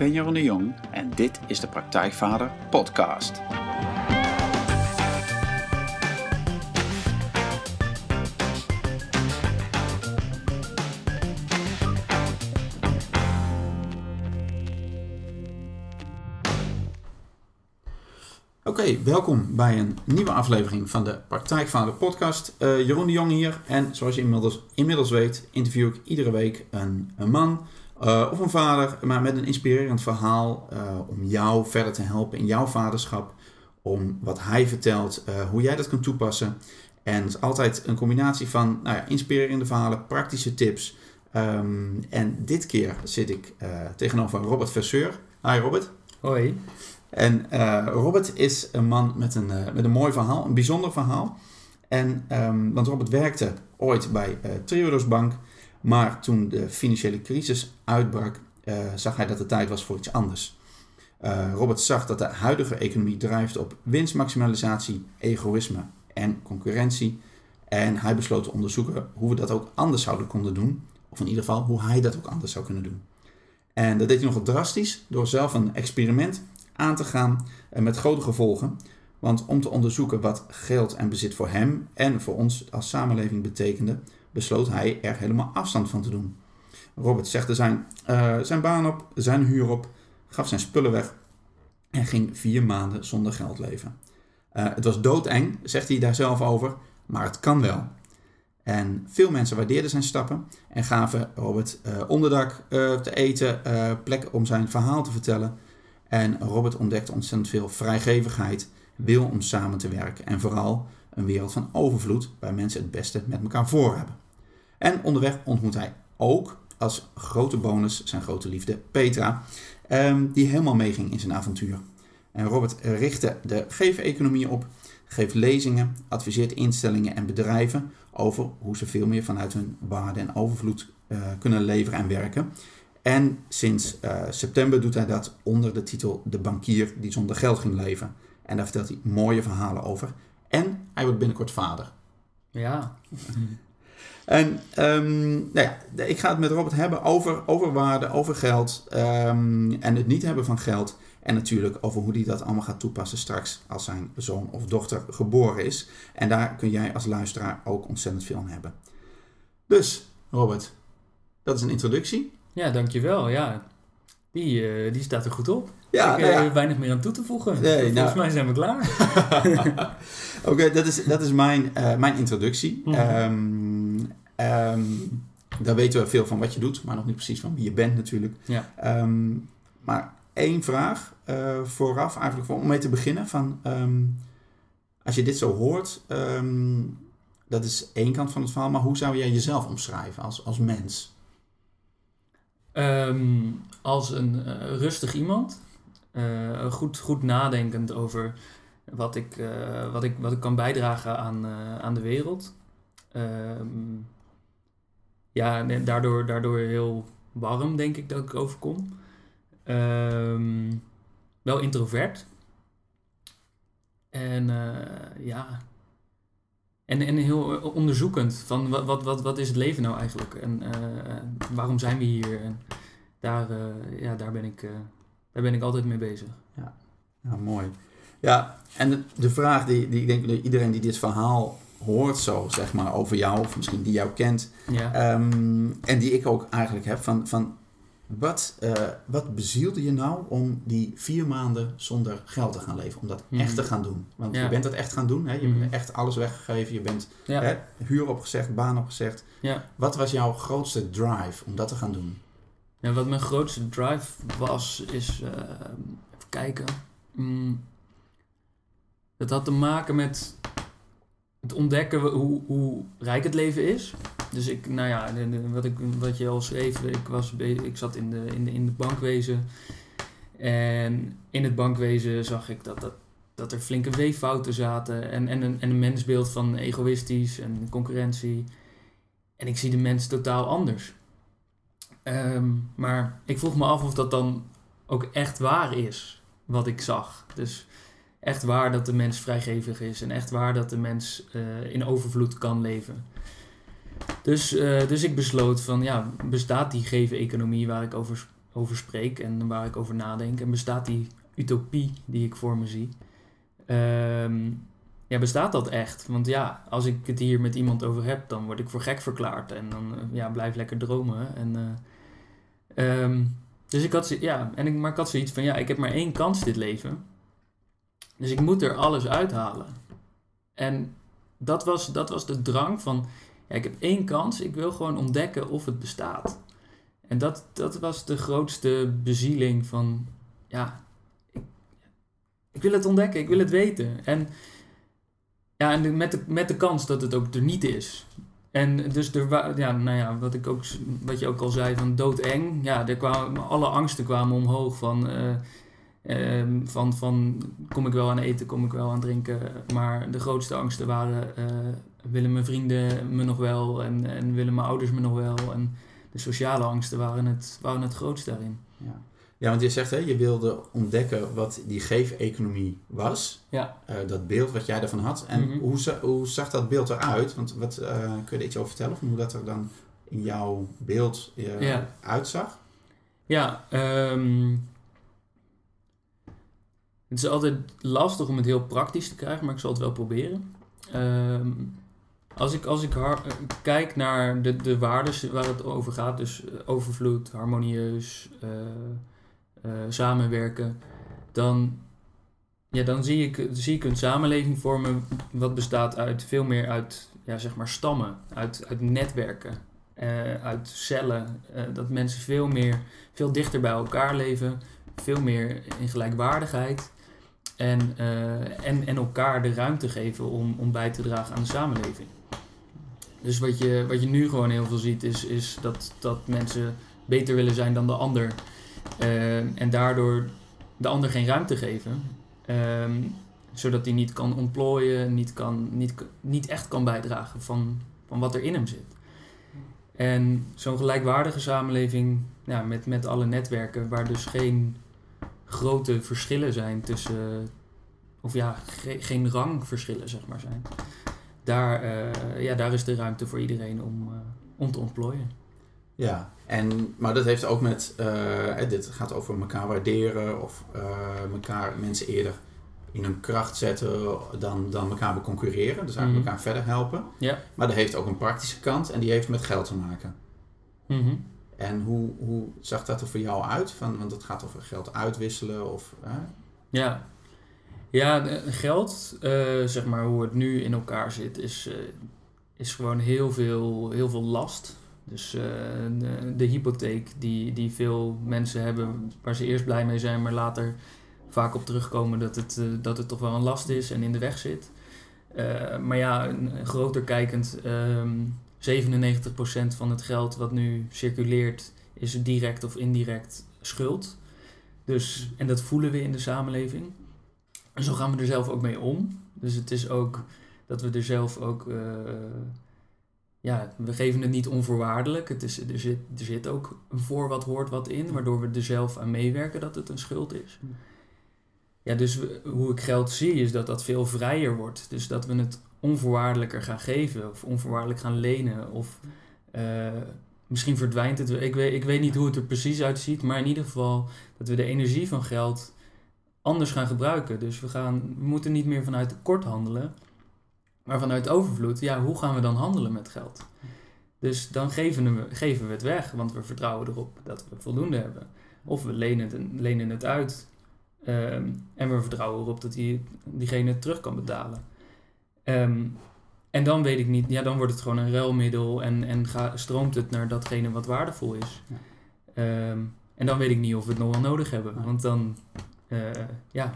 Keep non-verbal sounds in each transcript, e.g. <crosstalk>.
Ben Jeroen de Jong en dit is de Praktijkvader Podcast. Oké, welkom bij een nieuwe aflevering van de Praktijkvader Podcast. Uh, Jeroen de Jong hier en zoals je inmiddels, inmiddels weet interview ik iedere week een, een man uh, of een vader, maar met een inspirerend verhaal uh, om jou verder te helpen in jouw vaderschap. Om wat hij vertelt, uh, hoe jij dat kunt toepassen. En het is altijd een combinatie van nou ja, inspirerende verhalen, praktische tips. Um, en dit keer zit ik tegenover Robert Verseur. Hi Robert. Hoi. En Robert is een man met een, met een mooi verhaal, een bijzonder verhaal. En, um, want Robert werkte ooit bij Triodos Bank. Maar toen de financiële crisis uitbrak, uh, zag hij dat het tijd was voor iets anders. Uh, Robert zag dat de huidige economie drijft op winstmaximalisatie, egoïsme en concurrentie. En hij besloot te onderzoeken hoe we dat ook anders zouden kunnen doen. Of in ieder geval hoe hij dat ook anders zou kunnen doen. En dat deed hij nogal drastisch door zelf een experiment aan te gaan uh, met grote gevolgen. Want om te onderzoeken wat geld en bezit voor hem en voor ons als samenleving betekende, besloot hij er helemaal afstand van te doen. Robert zegde zijn, uh, zijn baan op, zijn huur op, gaf zijn spullen weg en ging vier maanden zonder geld leven. Uh, het was doodeng, zegt hij daar zelf over, maar het kan wel. En veel mensen waardeerden zijn stappen en gaven Robert uh, onderdak te eten, plek om zijn verhaal te vertellen. En Robert ontdekte ontzettend veel vrijgevigheid, wil om samen te werken en vooral een wereld van overvloed waar mensen het beste met elkaar voor hebben. En onderweg ontmoet hij ook als grote bonus zijn grote liefde Petra, ehm, die helemaal meeging in zijn avontuur. En Robert richtte de geef-economie op, geeft lezingen, adviseert instellingen en bedrijven over hoe ze veel meer vanuit hun waarde en overvloed uh, kunnen leveren en werken. En sinds uh, september doet hij dat onder de titel De bankier die zonder geld ging leven. En daar vertelt hij mooie verhalen over. En hij wordt binnenkort vader. Ja. <laughs> En um, nou ja, ik ga het met Robert hebben over, over waarde, over geld um, en het niet hebben van geld. En natuurlijk over hoe hij dat allemaal gaat toepassen straks als zijn zoon of dochter geboren is. En daar kun jij als luisteraar ook ontzettend veel aan hebben. Dus, Robert, dat is een introductie. Ja, dankjewel. Ja, die, uh, die staat er goed op. Ja, ik heb nou ja. weinig meer aan toe te voegen. Nee, Volgens nou. mij zijn we klaar. <laughs> Oké, okay, dat is, dat is mijn, uh, mijn introductie. Mm -hmm. um, um, daar weten we veel van wat je doet, maar nog niet precies van wie je bent natuurlijk. Ja. Um, maar één vraag uh, vooraf, eigenlijk om mee te beginnen. Van, als je dit zo hoort, dat is één kant van het verhaal, maar hoe zou jij jezelf omschrijven als, als mens? Als een uh, rustig iemand. Uh, goed, goed nadenkend over wat ik, uh, wat ik, wat ik kan bijdragen aan, aan de wereld. Ja, en daardoor, daardoor heel warm, denk ik, dat ik overkom. Um, wel introvert. En ja, en, en heel onderzoekend van wat, wat, wat, wat is het leven nou eigenlijk en uh, waarom zijn we hier? En daar, ja, daar, ben ik, daar ben ik altijd mee bezig. Ja, ja mooi. Ja, en de, de vraag die, die ik denk dat iedereen die dit verhaal hoort zo, zeg maar, over jou, of misschien die jou kent, ja. um, en die ik ook eigenlijk heb, van, van wat, uh, wat bezielde je nou om die vier maanden zonder geld te gaan leven? Om dat mm. echt te gaan doen? Want ja. je bent dat echt gaan doen. Hè? Je mm. hebt echt alles weggegeven. Je bent ja. hè, huur opgezegd, baan opgezegd. Ja. Wat was jouw grootste drive om dat te gaan doen? Ja, wat mijn grootste drive was, is... Uh, even kijken. Mm, dat had te maken met het ontdekken hoe, hoe rijk het leven is. Dus ik, nou ja, wat, ik, wat je al schreef, ik, was, ik zat in de, in, de, in de bankwezen. En in het bankwezen zag ik dat, dat, dat er flinke weeffouten zaten. En, en, een, en een mensbeeld van egoïstisch en concurrentie. En ik zie de mens totaal anders. Um, maar ik vroeg me af of dat dan ook echt waar is, wat ik zag. Dus echt waar dat de mens vrijgevig is en echt waar dat de mens uh, in overvloed kan leven. Dus, uh, dus ik besloot van ja, bestaat die geven economie waar ik over over spreek en waar ik over nadenk. En bestaat die utopie die ik voor me zie, ehm, ja, bestaat dat echt? Want ja, als ik het hier met iemand over heb, dan word ik voor gek verklaard. En dan eh, ja, blijf lekker dromen. En, eh, ehm, dus ik had, ja, en ik, maar ik had zoiets van, ja, ik heb maar één kans dit leven. Dus ik moet er alles uithalen. En dat was, dat was de drang van, ja, ik heb één kans, ik wil gewoon ontdekken of het bestaat. En dat, dat was de grootste bezieling van, ja, ik, wil het ontdekken, ik wil het weten. En ja, en met de, met de kans dat het ook er niet is. En dus er, ja, nou ja, wat, ik ook, wat je ook al zei van doodeng. Ja, er kwamen, alle angsten kwamen omhoog van, uh, uh, van, van kom ik wel aan eten, kom ik wel aan drinken. Maar de grootste angsten waren, uh, willen mijn vrienden me nog wel en, en willen mijn ouders me nog wel. En de sociale angsten waren het, waren het grootste daarin. Ja. Ja, want je zegt hè, je wilde ontdekken wat die geef-economie was. Ja. Uh, dat beeld wat jij ervan had. En mm -hmm. hoe, hoe, zag dat beeld eruit? Want wat, uh, kun je er iets over vertellen? Van hoe dat er dan in jouw beeld ja. uitzag? Ja, um, het is altijd lastig om het heel praktisch te krijgen, maar ik zal het wel proberen. Um, als ik, als ik kijk naar de, de waarden waar het over gaat, dus overvloed, harmonieus, uh, samenwerken, dan, ja, dan zie, ik, zie ik een samenleving vormen wat bestaat uit veel meer uit ja, zeg maar stammen, uit, uit netwerken, uit cellen. Dat mensen veel meer, veel dichter bij elkaar leven, veel meer in gelijkwaardigheid. En, en, en elkaar de ruimte geven om, om bij te dragen aan de samenleving. Dus wat je, wat je nu gewoon heel veel ziet, is, is dat, dat mensen beter willen zijn dan de ander. Uh, en daardoor de ander geen ruimte geven. Um, zodat hij niet kan ontplooien, niet, kan, niet, niet echt kan bijdragen van, van wat er in hem zit. En zo'n gelijkwaardige samenleving met, met alle netwerken, waar dus geen grote verschillen zijn tussen, of ja, ge, geen rangverschillen zeg maar zijn. Daar, uh, ja, daar is de ruimte voor iedereen om, uh, om te ontplooien. Ja, en, maar dat heeft ook met, uh, dit gaat over elkaar waarderen of elkaar mensen eerder in hun kracht zetten dan, dan elkaar beconcurreren. Dus eigenlijk mm -hmm. elkaar verder helpen. Ja. Maar dat heeft ook een praktische kant en die heeft met geld te maken. Mm -hmm. En hoe, hoe zag dat er voor jou uit? Van, want het gaat over geld uitwisselen of... Uh? Ja, ja geld, uh, zeg maar hoe het nu in elkaar zit, is, uh, is gewoon heel veel, heel veel last. Dus uh, de, hypotheek die, die veel mensen hebben, waar ze eerst blij mee zijn, maar later vaak op terugkomen dat het, dat het toch wel een last is en in de weg zit. Maar ja, groter kijkend, um, 97% van het geld wat nu circuleert is direct of indirect schuld. Dus, en dat voelen we in de samenleving. En zo gaan we er zelf ook mee om. Dus het is ook dat we er zelf ook ja, we geven het niet onvoorwaardelijk. Het is, er, zit, er zit ook voor wat hoort wat in, waardoor we er zelf aan meewerken dat het een schuld is. Ja, dus hoe ik geld zie is dat dat veel vrijer wordt. Dus dat we het onvoorwaardelijker gaan geven of onvoorwaardelijk gaan lenen. Of uh, misschien verdwijnt het. Ik weet, ik weet niet hoe het er precies uitziet, maar in ieder geval dat we de energie van geld anders gaan gebruiken. Dus we, gaan, we moeten niet meer vanuit tekort handelen, maar vanuit overvloed, ja, hoe gaan we dan handelen met geld? Dus dan geven we, geven we het weg, want we vertrouwen erop dat we voldoende hebben. Of we lenen het, lenen het uit um, en we vertrouwen erop dat die, diegene het terug kan betalen. Um, en dan weet ik niet, ja, dan wordt het gewoon een ruilmiddel en, en ga, stroomt het naar datgene wat waardevol is. Ja. Um, en dan weet ik niet of we het nog wel nodig hebben, ja. want dan, uh, ja,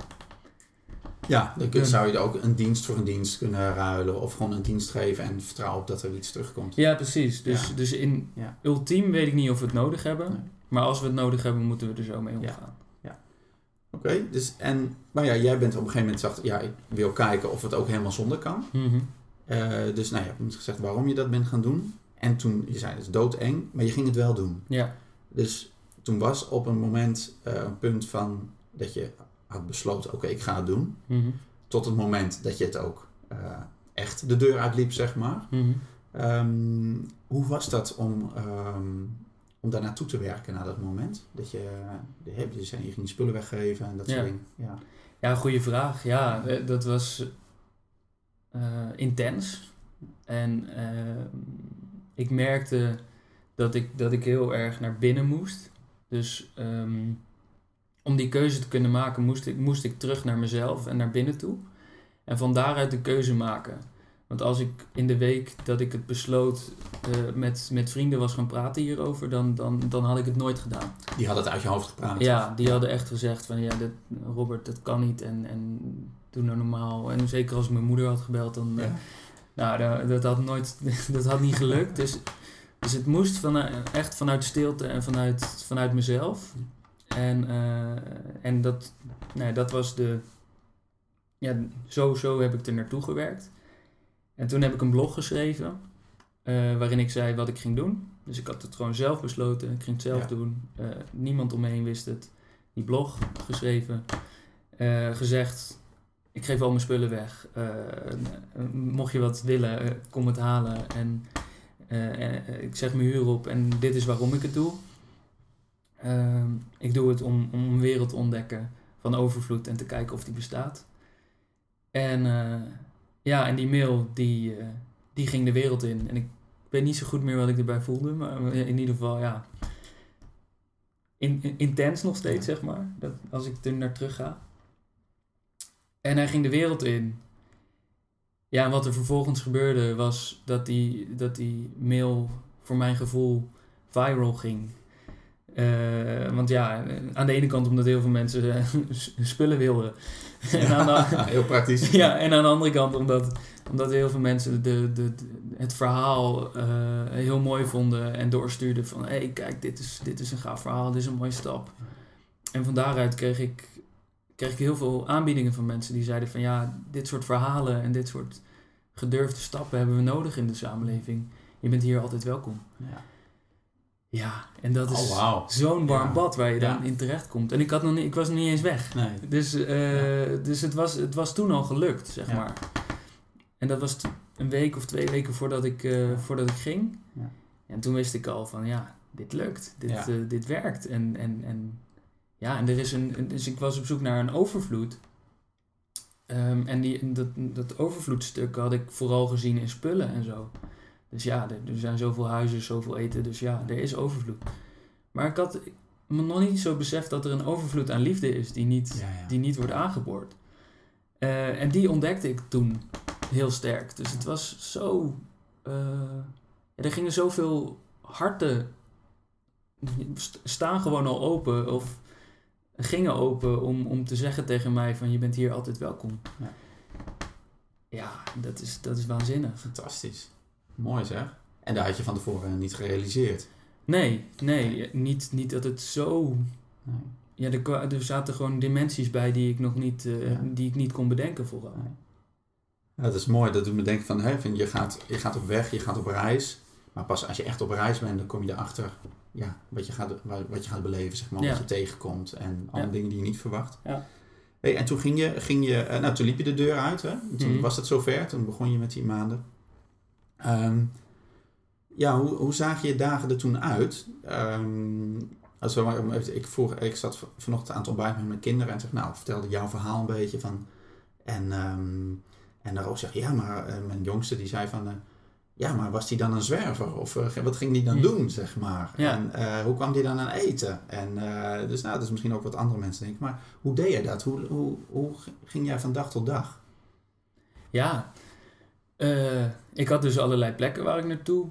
ja, dan kun, zou je ook een dienst voor een dienst kunnen ruilen of gewoon een dienst geven en vertrouwen op dat er iets terugkomt. Ja, precies. Dus, ja. dus in ja. ultiem weet ik niet of we het nodig hebben, nee. maar als we het nodig hebben, moeten we er zo mee omgaan. Oké, okay, dus en, maar ja, jij bent op een gegeven moment zacht, ja, ik wil kijken of het ook helemaal zonder kan. Mm -hmm. uh, dus nou, je hebt gezegd waarom je dat bent gaan doen. En toen, je zei het is doodeng, maar je ging het wel doen. Ja. Dus toen was op een moment uh, een punt van dat je had besloten, oké, okay, ik ga het doen. Mm -hmm. Tot het moment dat je het ook uh, echt de deur uitliep, zeg maar. Mm -hmm. um, hoe was dat om, um, om daar naartoe te werken naar dat moment? Dat je, je, zei, je ging spullen weggeven en dat Ja. soort dingen. Ja. Ja, goede vraag. Ja, dat was eh, intens. En eh, ik merkte dat ik, dat ik heel erg naar binnen moest. Dus ehm, om die keuze te kunnen maken, moest ik, moest ik terug naar mezelf en naar binnen toe. En van daaruit de keuze maken. Want als ik in de week dat ik het besloot eh, met, met vrienden was gaan praten hierover, dan, dan, dan had ik het nooit gedaan. Die had het uit je hoofd gepraat. Ja, die hadden echt gezegd van ja, dit, Robert, dat kan niet en, en doe nou normaal. En zeker als ik mijn moeder had gebeld, dan eh, nou, dat, dat had nooit, <laughs> dat had niet gelukt. Dus, dus het moest van, echt vanuit stilte en vanuit, vanuit mezelf. En, eh, en dat, nee, dat was de, ja, zo, zo heb ik er naartoe gewerkt. En toen heb ik een blog geschreven, eh, waarin ik zei wat ik ging doen. Dus ik had het gewoon zelf besloten, ik ging het zelf Ja. doen. Eh, niemand om me heen wist het. Die blog geschreven, eh, gezegd, ik geef al mijn spullen weg. Mocht je wat willen, kom het halen. En ik zeg mijn huur op en dit is waarom ik het doe. Ehm, ik doe het om, om een wereld te ontdekken van overvloed en te kijken of die bestaat. En ja, en die mail die, eh, die ging de wereld in. En ik weet niet zo goed meer wat ik erbij voelde, maar in ieder geval ja. In, in- intens nog steeds, zeg maar. Dat, als ik er naar terug ga. En hij ging de wereld in. Ja, en wat er vervolgens gebeurde was dat die, dat die mail voor mijn gevoel viral ging. Eh, want ja, aan de ene kant omdat heel veel mensen eh, spullen wilden. <laughs> en, aan de, <laughs> Heel praktisch. ja, en aan de andere kant omdat, omdat heel veel mensen de, de, de- het verhaal eh, heel mooi vonden en doorstuurden van hé, hey, kijk, dit is, dit is een gaaf verhaal, dit is een mooie stap. En van daaruit kreeg ik, kreeg ik heel veel aanbiedingen van mensen die zeiden van ja, dit soort verhalen en dit soort gedurfde stappen hebben we nodig in de samenleving. Je bent hier altijd welkom. Ja. Ja, en dat is Oh, wauw. zo'n warm Ja. bad waar je dan Ja. in terecht komt. En ik, had nog niet, ik was nog niet eens weg. Nee. Dus, eh, dus het, was, het was toen al gelukt, zeg maar. En dat was een week of twee weken voordat ik, eh, voordat ik ging. Ja. En toen wist ik al van, ja, dit lukt. Dit, eh, dit werkt. En, en, en, ja, en er is een... een- Dus ik was op zoek naar een overvloed. Ehm, en die, dat, dat overvloedstuk had ik vooral gezien in spullen en zo. Dus ja, er, er zijn zoveel huizen, zoveel eten. Dus ja, er is overvloed. Maar ik had me nog niet zo beseft dat er een overvloed aan liefde is die niet, Ja, ja. die niet wordt aangeboord. Eh, en die ontdekte ik toen heel sterk. Dus het was zo. eh, er gingen zoveel harten. st- staan gewoon al open. Of gingen open om, om te zeggen tegen mij: van je bent hier altijd welkom. Ja. Ja, dat is, dat is waanzinnig. Fantastisch. Mooi zeg. En dat had je van tevoren niet gerealiseerd. Nee, nee, niet, niet dat het zo. Nee. Ja, er, er zaten gewoon dimensies bij die ik nog niet, eh, Ja. die ik niet kon bedenken vooral. Nee. Ja, dat is mooi. Dat doet me denken van, hè, van je, gaat, je gaat op weg, je gaat op reis. Maar pas als je echt op reis bent, dan kom je erachter ja, wat, je gaat, wa- wat je gaat beleven, zeg maar, Ja. wat je tegenkomt. En alle dingen die je niet verwacht. Ja. Hey, en toen ging je, ging je eh, nou toen liep je de deur uit, hè? Toen Mhm. was het zover, toen begon je met die maanden. Ehm, ja, hoe, hoe zagen je dagen er toen uit? Ehm, als we maar om even- ik, vroeg, ik zat vanochtend aan het ontbijt met mijn kinderen en zeg, nou, vertelde jouw verhaal een beetje van. En, ehm en daarop zeg ja, maar eh, mijn jongste die zei van, eh, ja, maar was die dan een zwerver? Of eh, wat ging die dan doen, zeg maar? Ja. En hoe kwam die dan aan eten? En dus nou, dat is misschien ook wat andere mensen denken. Maar hoe deed je dat? Hoe, hoe, hoe ging jij van dag tot dag? Ja, eh, ik had dus allerlei plekken waar ik naartoe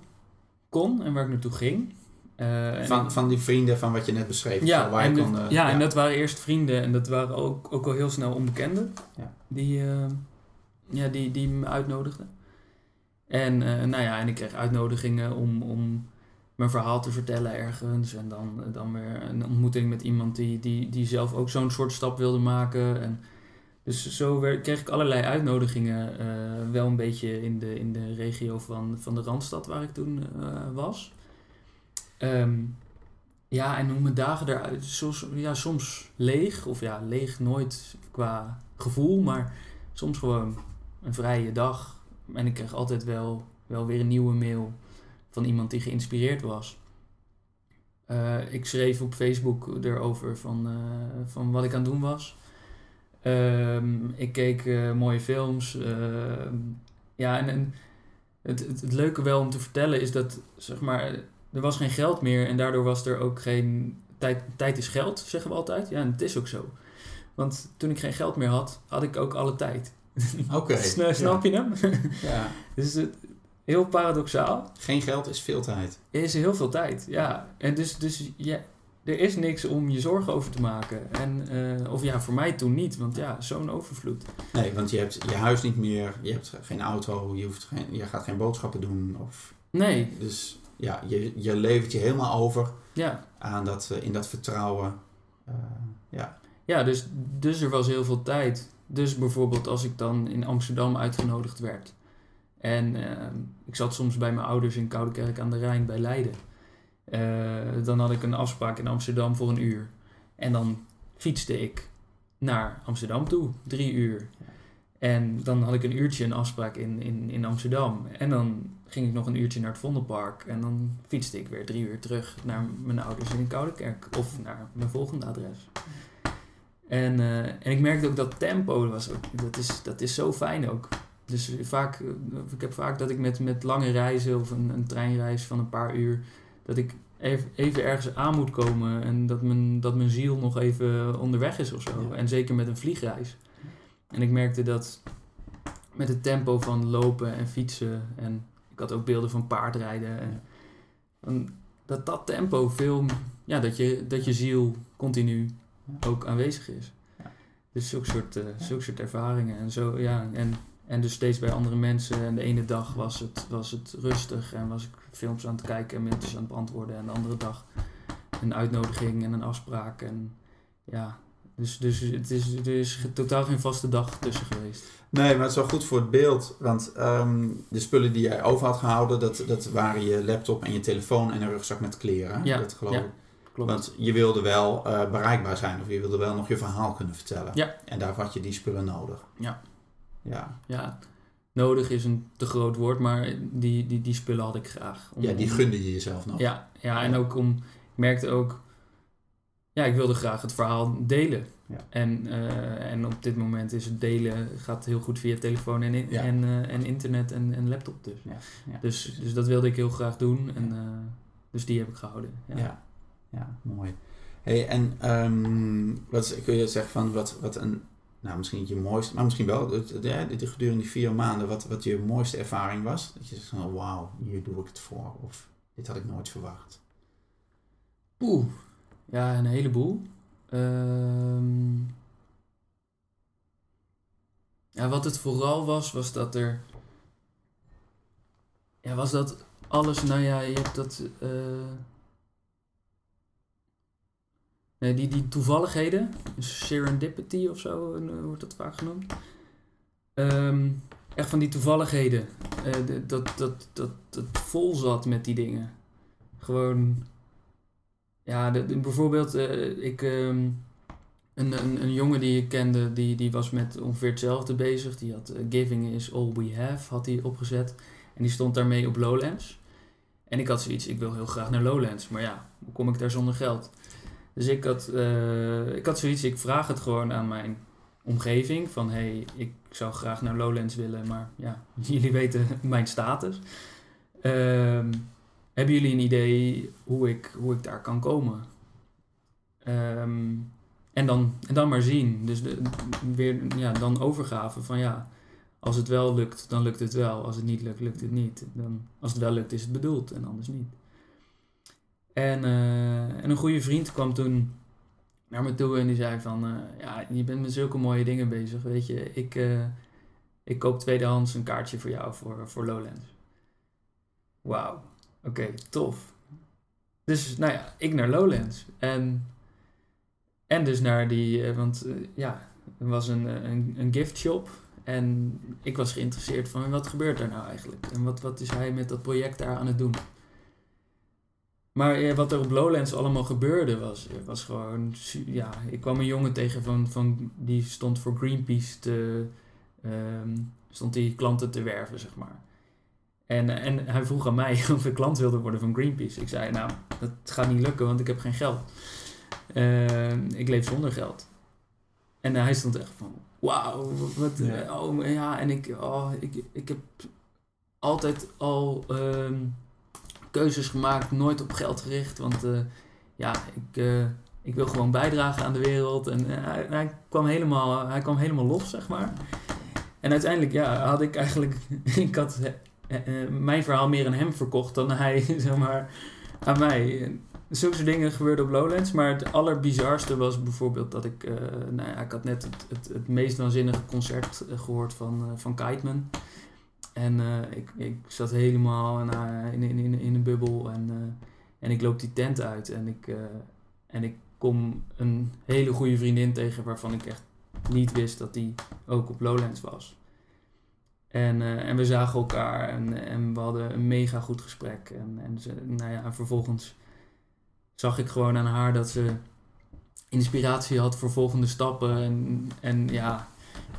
kon en waar ik naartoe ging. Eh, Van, van die vrienden van wat je net beschreef. ja, waar en, de- kon, eh, ja, en dat waren eerst vrienden en dat waren ook, ook al heel snel onbekenden Ja. die, ja, die, die me uitnodigden. En, nou ja, en ik kreeg uitnodigingen om, om mijn verhaal te vertellen ergens. En dan, dan weer een ontmoeting met iemand die, die, die zelf ook zo'n soort stap wilde maken. En dus zo kreeg ik allerlei uitnodigingen, eh, wel een beetje in de, in de regio van, van de Randstad waar ik toen eh, was. Ehm, ja, en hoe mijn dagen eruit, soms, ja, soms leeg, of ja, leeg nooit qua gevoel, maar soms gewoon een vrije dag. En ik kreeg altijd wel, wel weer een nieuwe mail van iemand die geïnspireerd was. Eh, ik schreef op Facebook erover van, van wat ik aan het doen was. Ehm, ik keek eh, mooie films. Ehm, ja, en, en het, het, het leuke wel om te vertellen is dat, zeg maar, er was geen geld meer en daardoor was er ook geen... Tijd, tijd is geld, zeggen we altijd. Ja, en het is ook zo. Want toen ik geen geld meer had, had ik ook alle tijd. <laughs> Oké. Sna- Snap je hem? <laughs> Ja. <laughs> dus het, heel paradoxaal. Geen geld is veel tijd. Is heel veel tijd, ja. En dus, dus ja, er is niks om je zorgen over te maken. En, eh, of ja, voor mij toen niet, want ja, zo'n overvloed. Nee, want je hebt je huis niet meer, je hebt geen auto, je, hoeft geen, je gaat geen boodschappen doen. Of, Nee, dus ja, je, je levert je helemaal over ja. aan dat, eh, in dat vertrouwen. Eh, ja. Ja, dus, dus er was heel veel tijd. Dus bijvoorbeeld als ik dan in Amsterdam uitgenodigd werd. En eh, ik zat soms bij mijn ouders in Koudekerk aan de Rijn bij Leiden. Eh, dan had ik een afspraak in Amsterdam voor een uur. En dan fietste ik naar Amsterdam toe, drie uur. En dan had ik een uurtje een afspraak in, in, in Amsterdam. En dan ging ik nog een uurtje naar het Vondelpark. En dan fietste ik weer drie uur terug naar mijn ouders in Koudekerk. Of naar mijn volgende adres. En, eh, en ik merkte ook dat tempo, was dat, is, dat is zo fijn ook. Dus vaak, eh, ik heb vaak dat ik met, met lange reizen of een, een treinreis van een paar uur, dat ik even, ergens aan moet komen en dat mijn, dat mijn ziel nog even onderweg is of zo. Ja. En zeker met een vliegreis. En ik merkte dat met het tempo van lopen en fietsen en ik had ook beelden van paardrijden. En, dat dat tempo veel, ja, dat je, dat je ziel continu ook aanwezig is. Dus zulke soort, zulke soort ervaringen. En, zo, ja, en, en dus steeds bij andere mensen. En de ene dag was het, was het rustig en was ik films aan het kijken en mailtjes aan het beantwoorden. En de andere dag een uitnodiging en een afspraak. En ja, dus, dus het is, er is totaal geen vaste dag tussen geweest. Nee, maar het is wel goed voor het beeld. Want ehm, de spullen die jij over had gehouden, dat, dat waren je laptop en je telefoon en een rugzak met kleren. Ja, dat geloof ja, ik. Klopt. Want je wilde wel eh, bereikbaar zijn of je wilde wel nog je verhaal kunnen vertellen. Ja. En daarvoor had je die spullen nodig. Ja. Ja, ja, nodig is een te groot woord, maar die, die, die spullen had ik graag. Om- ja die gunde je jezelf nog. Ja, ja, en ook om, ik merkte ook, ja, ik wilde graag het verhaal delen. Ja. En, eh, en op dit moment is het delen, gaat heel goed via telefoon en, in- Ja. en, eh, en internet en, en laptop dus. Ja, ja, Dus, dus dat wilde ik heel graag doen en eh, dus die heb ik gehouden. Ja. Ja, mooi. Hey, en ehm, wat kun je zeggen van wat, wat een, nou misschien niet je mooiste, maar misschien wel, het, het- gedurende die vier maanden, wat, wat je mooiste ervaring was? Dat je zegt van, wauw, hier doe ik het voor. Of dit had ik nooit verwacht. Oeh, ja, een heleboel. Ehm, ja, wat het vooral was, was dat er. Ja, was dat alles, nou ja, je hebt dat. eh, die, die toevalligheden, serendipity of zo eh, wordt dat vaak genoemd. Ehm, echt van die toevalligheden. eh, dat, dat, dat, dat vol zat met die dingen. Gewoon. Ja, bijvoorbeeld, eh, ik, ehm, een, een, een jongen die ik kende, die, die was met ongeveer hetzelfde bezig. Die had Giving is All We Have, had hij opgezet. En die stond daarmee op Lowlands. En ik had zoiets, ik wil heel graag naar Lowlands. Maar ja, hoe kom ik daar zonder geld? Dus ik had, eh, ik had zoiets, ik vraag het gewoon aan mijn omgeving. Van, hey, ik zou graag naar Lowlands willen, maar ja, <laughs> jullie weten mijn status. Ehm, hebben jullie een idee hoe ik, hoe ik daar kan komen? Ehm, en, dan, en dan maar zien. Dus weer ja, dan overgave van ja, als het wel lukt, dan lukt het wel. Als het niet lukt, lukt het niet. Dan, als het wel lukt, is het bedoeld en anders niet. En, eh, en een goede vriend kwam toen naar me toe en die zei van... eh, ja, je bent met zulke mooie dingen bezig, weet je. Ik, eh, ik koop tweedehands een kaartje voor jou voor, voor Lowlands. Wauw, oké, tof. Dus nou ja, ik naar Lowlands. En, en dus naar die... want ja, er was een, een, een gift shop... En ik was geïnteresseerd van wat gebeurt er nou eigenlijk? En wat, wat is hij met dat project daar aan het doen? Maar eh, wat er op Lowlands allemaal gebeurde was, eh, was gewoon... Ja, ik kwam een jongen tegen van, van die stond voor Greenpeace te... ehm, stond die klanten te werven, zeg maar. En, en hij vroeg aan mij <laughs> of ik klant wilde worden van Greenpeace. Ik zei, nou, dat gaat niet lukken, want ik heb geen geld. Uh, ik leef zonder geld. En hij stond echt van, wauw, wat, ja. oh ja, en ik, oh, ik, ik heb altijd al um, keuzes gemaakt, nooit op geld gericht, want uh, ja, ik, uh, ik wil gewoon bijdragen aan de wereld. En hij, hij, kwam helemaal, hij kwam helemaal los, zeg maar. En uiteindelijk, ja, had ik eigenlijk, <laughs> ik had mijn verhaal meer aan hem verkocht dan hij, <laughs> zeg maar, aan mij. Zulke dingen gebeurden op Lowlands, maar het allerbizarste was bijvoorbeeld dat ik, nou ja, ik had net het, het, het meest waanzinnige concert gehoord van, van Kiteman. En uh, ik, ik zat helemaal in, in, in, in een bubbel en, en ik loop die tent uit en ik, en ik kom een hele goede vriendin tegen waarvan ik echt niet wist dat die ook op Lowlands was. En, en we zagen elkaar en, en we hadden een mega goed gesprek. En, en, ze, nou ja, en vervolgens zag ik gewoon aan haar dat ze inspiratie had voor volgende stappen. En, en ja,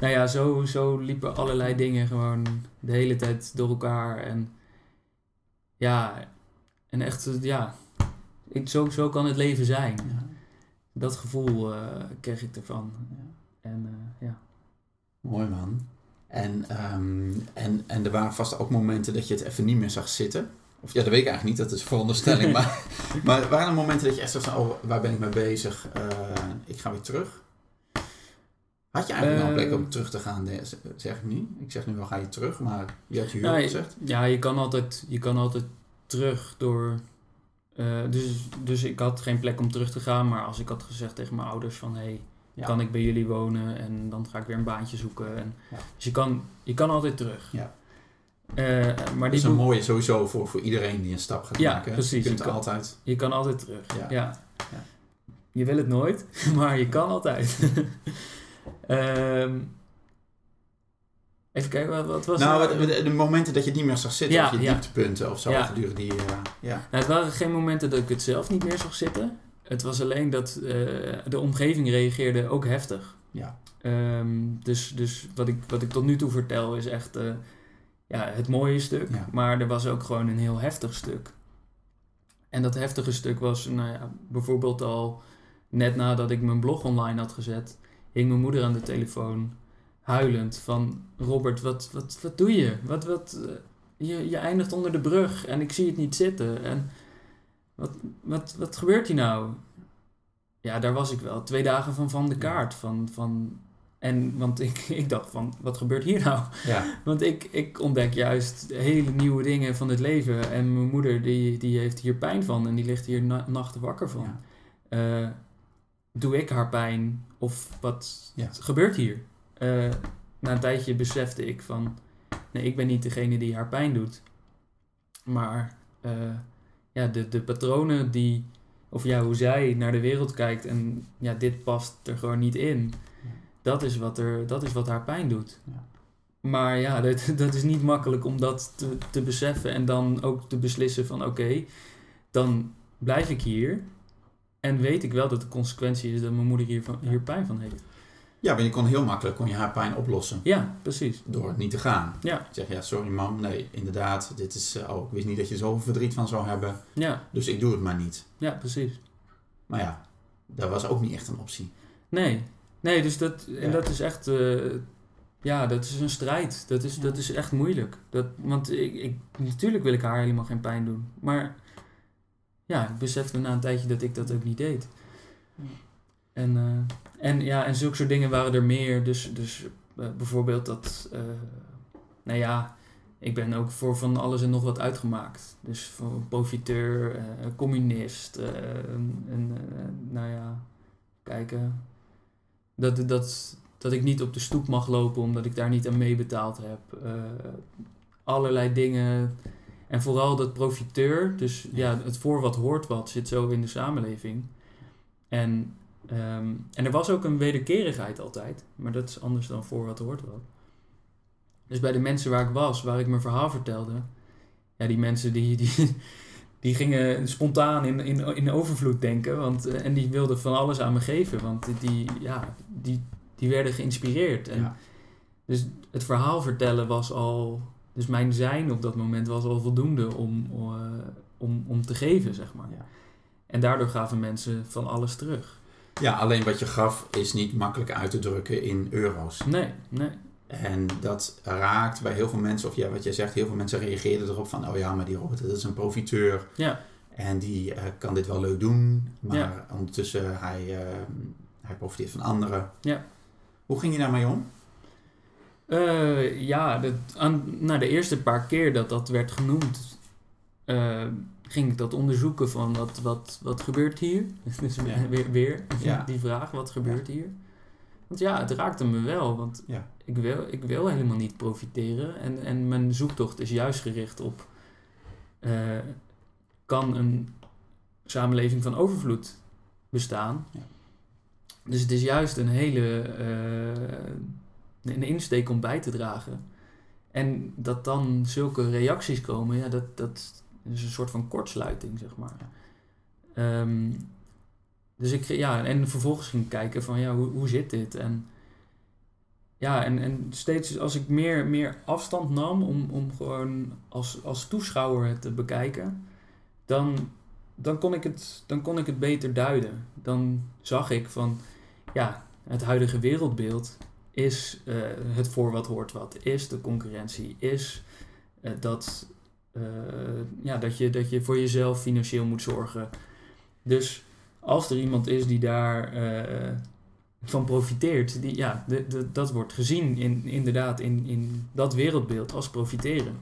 nou ja, zo, zo liepen allerlei dingen gewoon de hele tijd door elkaar. En ja, en echt, ja, ik, zo, zo kan het leven zijn. Ja. Dat gevoel uh, kreeg ik ervan. Ja. En uh, ja. Mooi man. En, um, en, en er waren vast ook momenten dat je het even niet meer zag zitten. Of ja, dat weet ik eigenlijk niet, dat is een veronderstelling. <laughs> maar, maar waren er momenten dat je echt zo van, oh, waar ben ik mee bezig? Uh, ik ga weer terug. Had je eigenlijk uh, wel een plek om terug te gaan, zeg ik niet. Ik zeg nu wel, ga je terug, maar je had je huur nou, gezegd. Ja, je kan altijd, je kan altijd terug door... Uh, dus, dus ik had geen plek om terug te gaan, maar als ik had gezegd tegen mijn ouders van... Hey, ja. kan ik bij jullie wonen en dan ga ik weer een baantje zoeken. En, ja. Dus je kan, je kan altijd terug. Ja. Uh, maar dat is een mooie sowieso voor, voor iedereen die een stap gaat ja, maken. Precies. Je kunt je kan, altijd. Je kan altijd terug. Ja. ja. Je wil het nooit, <laughs> maar je kan altijd. <laughs> um, even kijken, wat, wat was nou, de, de, momenten dat je het niet meer zag zitten, of je dieptepunten of zo gedurende die... Uh, ja. Nou, het waren geen momenten dat ik het zelf niet meer zag zitten. Het was alleen dat uh, de omgeving reageerde ook heftig. Ja. Um, dus dus wat, ik, wat ik tot nu toe vertel is echt uh, ja, het mooie stuk. Ja. Maar er was ook gewoon een heel heftig stuk. En dat heftige stuk was nou ja, bijvoorbeeld al net nadat ik mijn blog online had gezet, hing mijn moeder aan de telefoon huilend van Robert, wat, wat, wat doe je? Wat, wat, uh, je, je eindigt onder de brug en ik zie het niet zitten. En wat, wat, wat gebeurt hier nou? Ja, daar was ik wel. Twee dagen van van de kaart. Van, van, en, want ik, <laughs> ik dacht van, wat gebeurt hier nou? Ja. <laughs> Want ik, ik ontdek juist hele nieuwe dingen van het leven. En mijn moeder, die, die heeft hier pijn van. En die ligt hier na, nachten wakker van. Ja. Uh, doe ik haar pijn? Of wat ja. gebeurt hier? Uh, na een tijdje besefte ik van... Nee, ik ben niet degene die haar pijn doet. Maar... Uh, ja, de, de patronen die, of ja, hoe zij naar de wereld kijkt en ja, dit past er gewoon niet in. Ja. Dat, is wat er, dat is wat haar pijn doet. Ja. Maar ja, <laughs> dat, dat is niet makkelijk om dat te, te beseffen en dan ook te beslissen van oké, okay, dan blijf ik hier. En weet ik wel dat de consequentie is dat mijn moeder hier, van, hier pijn van heeft. Ja, maar je kon heel makkelijk kon je haar pijn oplossen. Ja, precies. Door het niet te gaan. Ja. Ik zeg, ja, sorry mam, nee, inderdaad, dit is, uh, oh, ik wist niet dat je zoveel verdriet van zou hebben. Ja. Dus ik doe het maar niet. Ja, precies. Maar ja, dat was ook niet echt een optie. Nee, nee, dus dat, en dat is echt, uh, ja, dat is een strijd. Dat is, ja. dat is echt moeilijk. Dat, want ik, ik, natuurlijk wil ik haar helemaal geen pijn doen. Maar ja, ik besefte na een tijdje dat ik dat ook niet deed. En, uh, en ja, en zulke soort dingen waren er meer. Dus, dus uh, bijvoorbeeld dat, uh, nou ja, ik ben ook voor van alles en nog wat uitgemaakt. Dus voor profiteur, communist, een nou ja, kijken. Dat, dat, dat ik niet op de stoep mag lopen omdat ik daar niet aan meebetaald heb. allerlei dingen. En vooral dat profiteur, dus ja, het voor wat hoort wat, zit zo in de samenleving. En Um, en er was ook een wederkerigheid altijd, maar dat is anders dan voor wat hoort wat. Dus bij de mensen waar ik was, waar ik mijn verhaal vertelde, ja, die mensen die, die, <laughs> die gingen spontaan in, in, in overvloed denken, want, en die wilden van alles aan me geven, want die, ja, die, die werden geïnspireerd. En ja. Dus het verhaal vertellen was al Dus mijn zijn op dat moment was al voldoende om, eh, om, om te geven, zeg maar. Ja. En daardoor gaven mensen van alles terug. Ja, alleen wat je gaf is niet makkelijk uit te drukken in euro's. Nee, nee. En dat raakt bij heel veel mensen, of ja, wat jij zegt, heel veel mensen reageerden erop van, oh ja, maar die Robert, dat is een profiteur. Ja, En die eh, kan dit wel leuk doen, maar Ja. ondertussen hij, eh, hij profiteert van anderen. Ja. Hoe ging je daarmee om? Eh, ja, aan, na de eerste paar keer dat dat werd genoemd, eh, ging ik dat onderzoeken van wat, wat, wat gebeurt hier? <laughs> Dus Ja. <laughs> weer, weer Ja. die vraag, wat gebeurt hier? Want ja, het raakte me wel, want ik, wil, ik wil helemaal niet profiteren. En, en mijn zoektocht is juist gericht op, eh, kan een samenleving van overvloed bestaan? Dus het is juist een hele een insteek om bij te dragen. En dat dan zulke reacties komen, ja, dat, dat is een soort van kortsluiting, zeg maar. Ehm, dus ik, ja, en vervolgens ging ik kijken van, ja, hoe, hoe zit dit? En ja, en, en steeds als ik meer, meer afstand nam om, om gewoon als, als toeschouwer het te bekijken, dan, dan, kon ik het, dan kon ik het beter duiden. Dan zag ik van, ja, het huidige wereldbeeld is eh, het voor wat hoort wat, is de concurrentie, is eh, dat, eh, ja, dat, je, dat je voor jezelf financieel moet zorgen. Dus als er iemand is die daar van profiteert, die, ja, de, de, dat wordt gezien in, inderdaad in, in dat wereldbeeld als profiteren.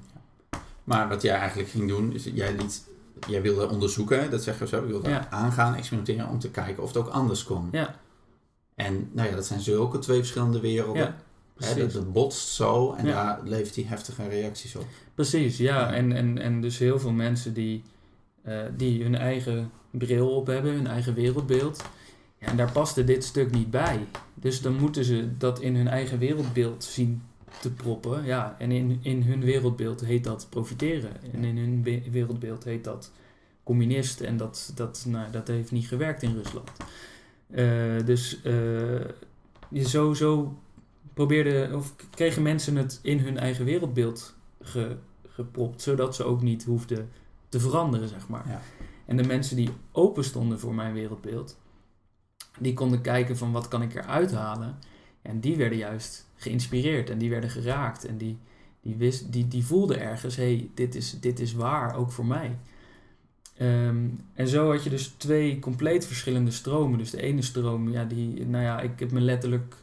Maar wat jij eigenlijk ging doen, is jij liet, jij wilde onderzoeken, dat zeg je zo, je wilde Ja. aangaan, experimenteren om te kijken of het ook anders kon. Ja. En nou ja, dat zijn zulke twee verschillende werelden. Ja, Hè, dat, botst zo en Ja. daar levert die heftige reacties op. Precies, ja. Ja. En, en, en dus heel veel mensen die, eh, die hun eigen bril op hebben, hun eigen wereldbeeld. Ja, en daar paste dit stuk niet bij. Dus dan moeten ze dat in hun eigen wereldbeeld zien te proppen. Ja, en in, in hun wereldbeeld heet dat profiteren. En in hun we- wereldbeeld heet dat communist. En dat, dat, nou, dat heeft niet gewerkt in Rusland. Eh, dus eh, je zo, zo probeerde, of kregen mensen het in hun eigen wereldbeeld ge, gepropt, zodat ze ook niet hoefden te veranderen, zeg maar. Ja. En de mensen die open stonden voor mijn wereldbeeld, die konden kijken van wat kan ik eruit halen. En die werden juist geïnspireerd en die werden geraakt en die, die, wist, die, die voelden ergens, hé, hey, dit, is, dit is waar, ook voor mij. Ehm, en zo had je dus twee compleet verschillende stromen. Dus de ene stroom, ja, die, nou ja, ik heb me letterlijk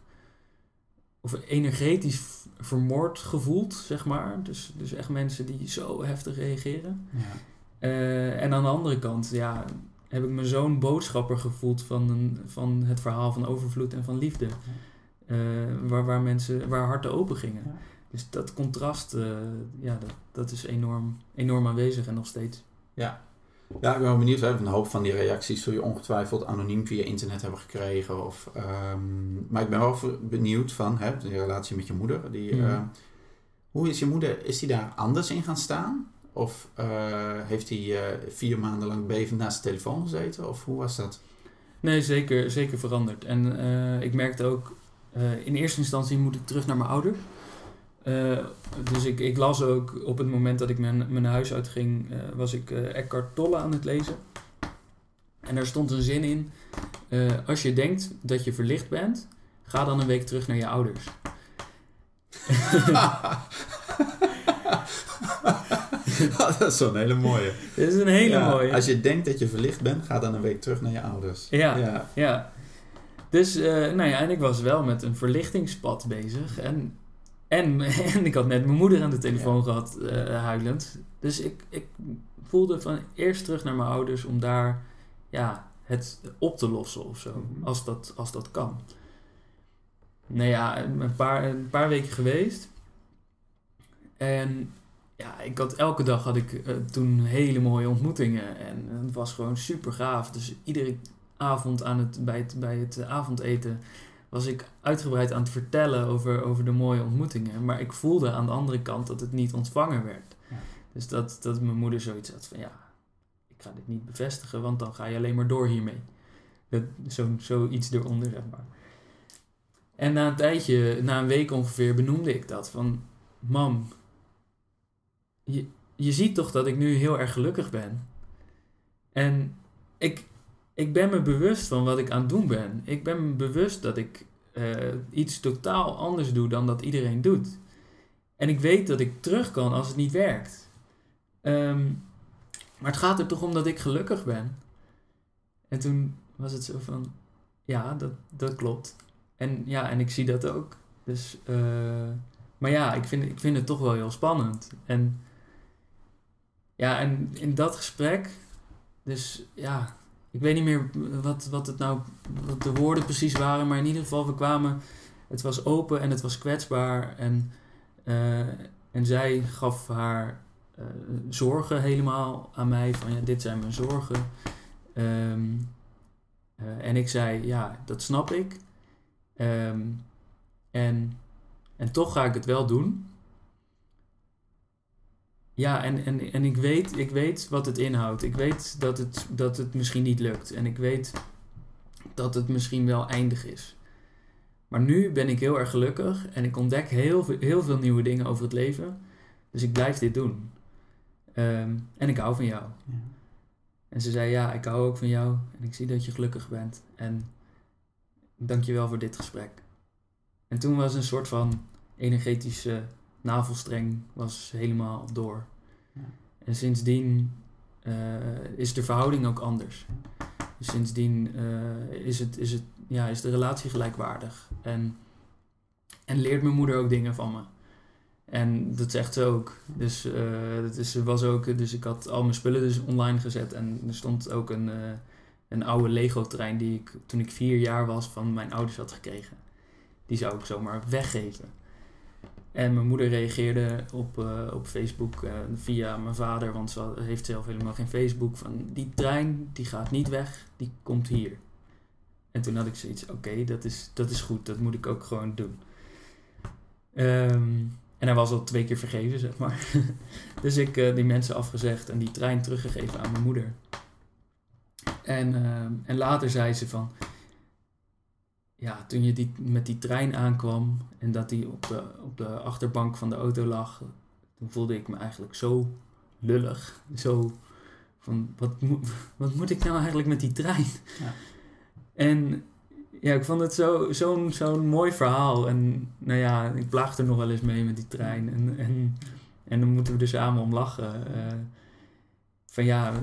of energetisch vermoord gevoeld, zeg maar. Dus, dus echt mensen die zo heftig reageren. Ja. Eh, en aan de andere kant, ja, heb ik me zo'n boodschapper gevoeld van, een, van het verhaal van overvloed en van liefde. Eh, waar, waar mensen, waar harten open gingen. Ja. Dus dat contrast, eh, ja, dat, dat is enorm, enorm aanwezig en nog steeds. Ja, ik ben wel benieuwd. Hè? Een hoop van die reacties zul je ongetwijfeld anoniem via internet hebben gekregen. Of, ehm, maar ik ben wel benieuwd van hè, de relatie met je moeder. Die, Mhm. eh, hoe is je moeder? Is die daar anders in gaan staan? Of eh, heeft hij eh, vier maanden lang bevend naast de telefoon gezeten? Of hoe was dat? Nee, zeker, zeker veranderd. En ik merkte ook, in eerste instantie moet ik terug naar mijn ouder. Eh, dus ik, ik las ook op het moment dat ik mijn, mijn huis uitging, eh, was ik eh, Eckhart Tolle aan het lezen. En daar stond een zin in, als je denkt dat je verlicht bent, ga dan een week terug naar je ouders. <laughs> dat is zo'n hele mooie. <laughs> Dit is een hele Ja, mooie. Als je denkt dat je verlicht bent, ga dan een week terug naar je ouders. Ja. ja. Ja. Dus, nou ja, en ik was wel met een verlichtingspad bezig. En, en, <laughs> en ik had net mijn moeder aan de telefoon gehad, eh, huilend. Dus ik, ik voelde van eerst terug naar mijn ouders om daar ja, het op te lossen of zo. Mhm. Als, dat, als dat kan. Nou ja, een paar, een paar weken geweest. En ja, ik had, elke dag had ik eh, toen hele mooie ontmoetingen. En het was gewoon super gaaf. Dus iedere avond aan het, bij, het, bij het avondeten was ik uitgebreid aan het vertellen over, over de mooie ontmoetingen. Maar ik voelde aan de andere kant dat het niet ontvangen werd. Ja. Dus dat, dat mijn moeder zoiets had van ja, ik ga dit niet bevestigen, want dan ga je alleen maar door hiermee. Dat, zo, zoiets eronder, zeg maar. En na een tijdje, na een week ongeveer, benoemde ik dat van... Mam, je, je ziet toch dat ik nu heel erg gelukkig ben. En ik, ik ben me bewust van wat ik aan het doen ben. Ik ben me bewust dat ik eh, iets totaal anders doe dan dat iedereen doet. En ik weet dat ik terug kan als het niet werkt. Ehm, maar het gaat er toch om dat ik gelukkig ben. En toen was het zo van, ja, dat, dat klopt. En ja, en ik zie dat ook. Dus, eh, maar ja, ik vind, ik vind het toch wel heel spannend. En ja, en in dat gesprek, dus ja, ik weet niet meer wat, wat het nou, wat de woorden precies waren, maar in ieder geval, we kwamen, het was open en het was kwetsbaar. En, eh, en zij gaf haar uh, zorgen helemaal aan mij, van ja, dit zijn mijn zorgen. Ehm, uh, en ik zei, ja, dat snap ik. Um, en, en toch ga ik het wel doen. Ja, en, en, en ik, weet, ik weet wat het inhoudt. Ik weet dat het, dat het misschien niet lukt. En ik weet dat het misschien wel eindig is. Maar nu ben ik heel erg gelukkig en ik ontdek heel veel, heel veel nieuwe dingen over het leven. Dus ik blijf dit doen. Um, en ik hou van jou. Ja. En ze zei, ja, ik hou ook van jou en ik zie dat je gelukkig bent. En dank je wel voor dit gesprek. En toen was een soort van energetische navelstreng was helemaal door. Ja. En sindsdien uh, is de verhouding ook anders. Dus sindsdien uh, is, het, is, het, ja, is de relatie gelijkwaardig. En, en leert mijn moeder ook dingen van me. En dat zegt ze ook. Dus, uh, dat is, was ook, dus ik had al mijn spullen dus online gezet. En er stond ook een, een oude Lego-trein die ik toen ik vier jaar was van mijn ouders had gekregen. Die zou ik zomaar weggeven. En mijn moeder reageerde op, uh, op Facebook via mijn vader, want ze heeft zelf helemaal geen Facebook. Van die trein die gaat niet weg, die komt hier. En toen had ik zoiets, oké, dat, is, dat is goed, dat moet ik ook gewoon doen. Um, en hij was al twee keer vergeven, zeg maar. <laughs> dus ik uh, die mensen afgezegd en die trein teruggegeven aan mijn moeder. En, uh, en later zei ze van... Ja, toen je die, met die trein aankwam en dat die op de, op de achterbank van de auto lag... Toen voelde ik me eigenlijk zo lullig. Zo van, wat, mo wat moet ik nou eigenlijk met die trein? Ja. En ja, ik vond het zo'n zo zo'n mooi verhaal. En nou ja, ik plaag er nog wel eens mee met die trein. En, en, en dan moeten we er samen om lachen. Uh, van ja,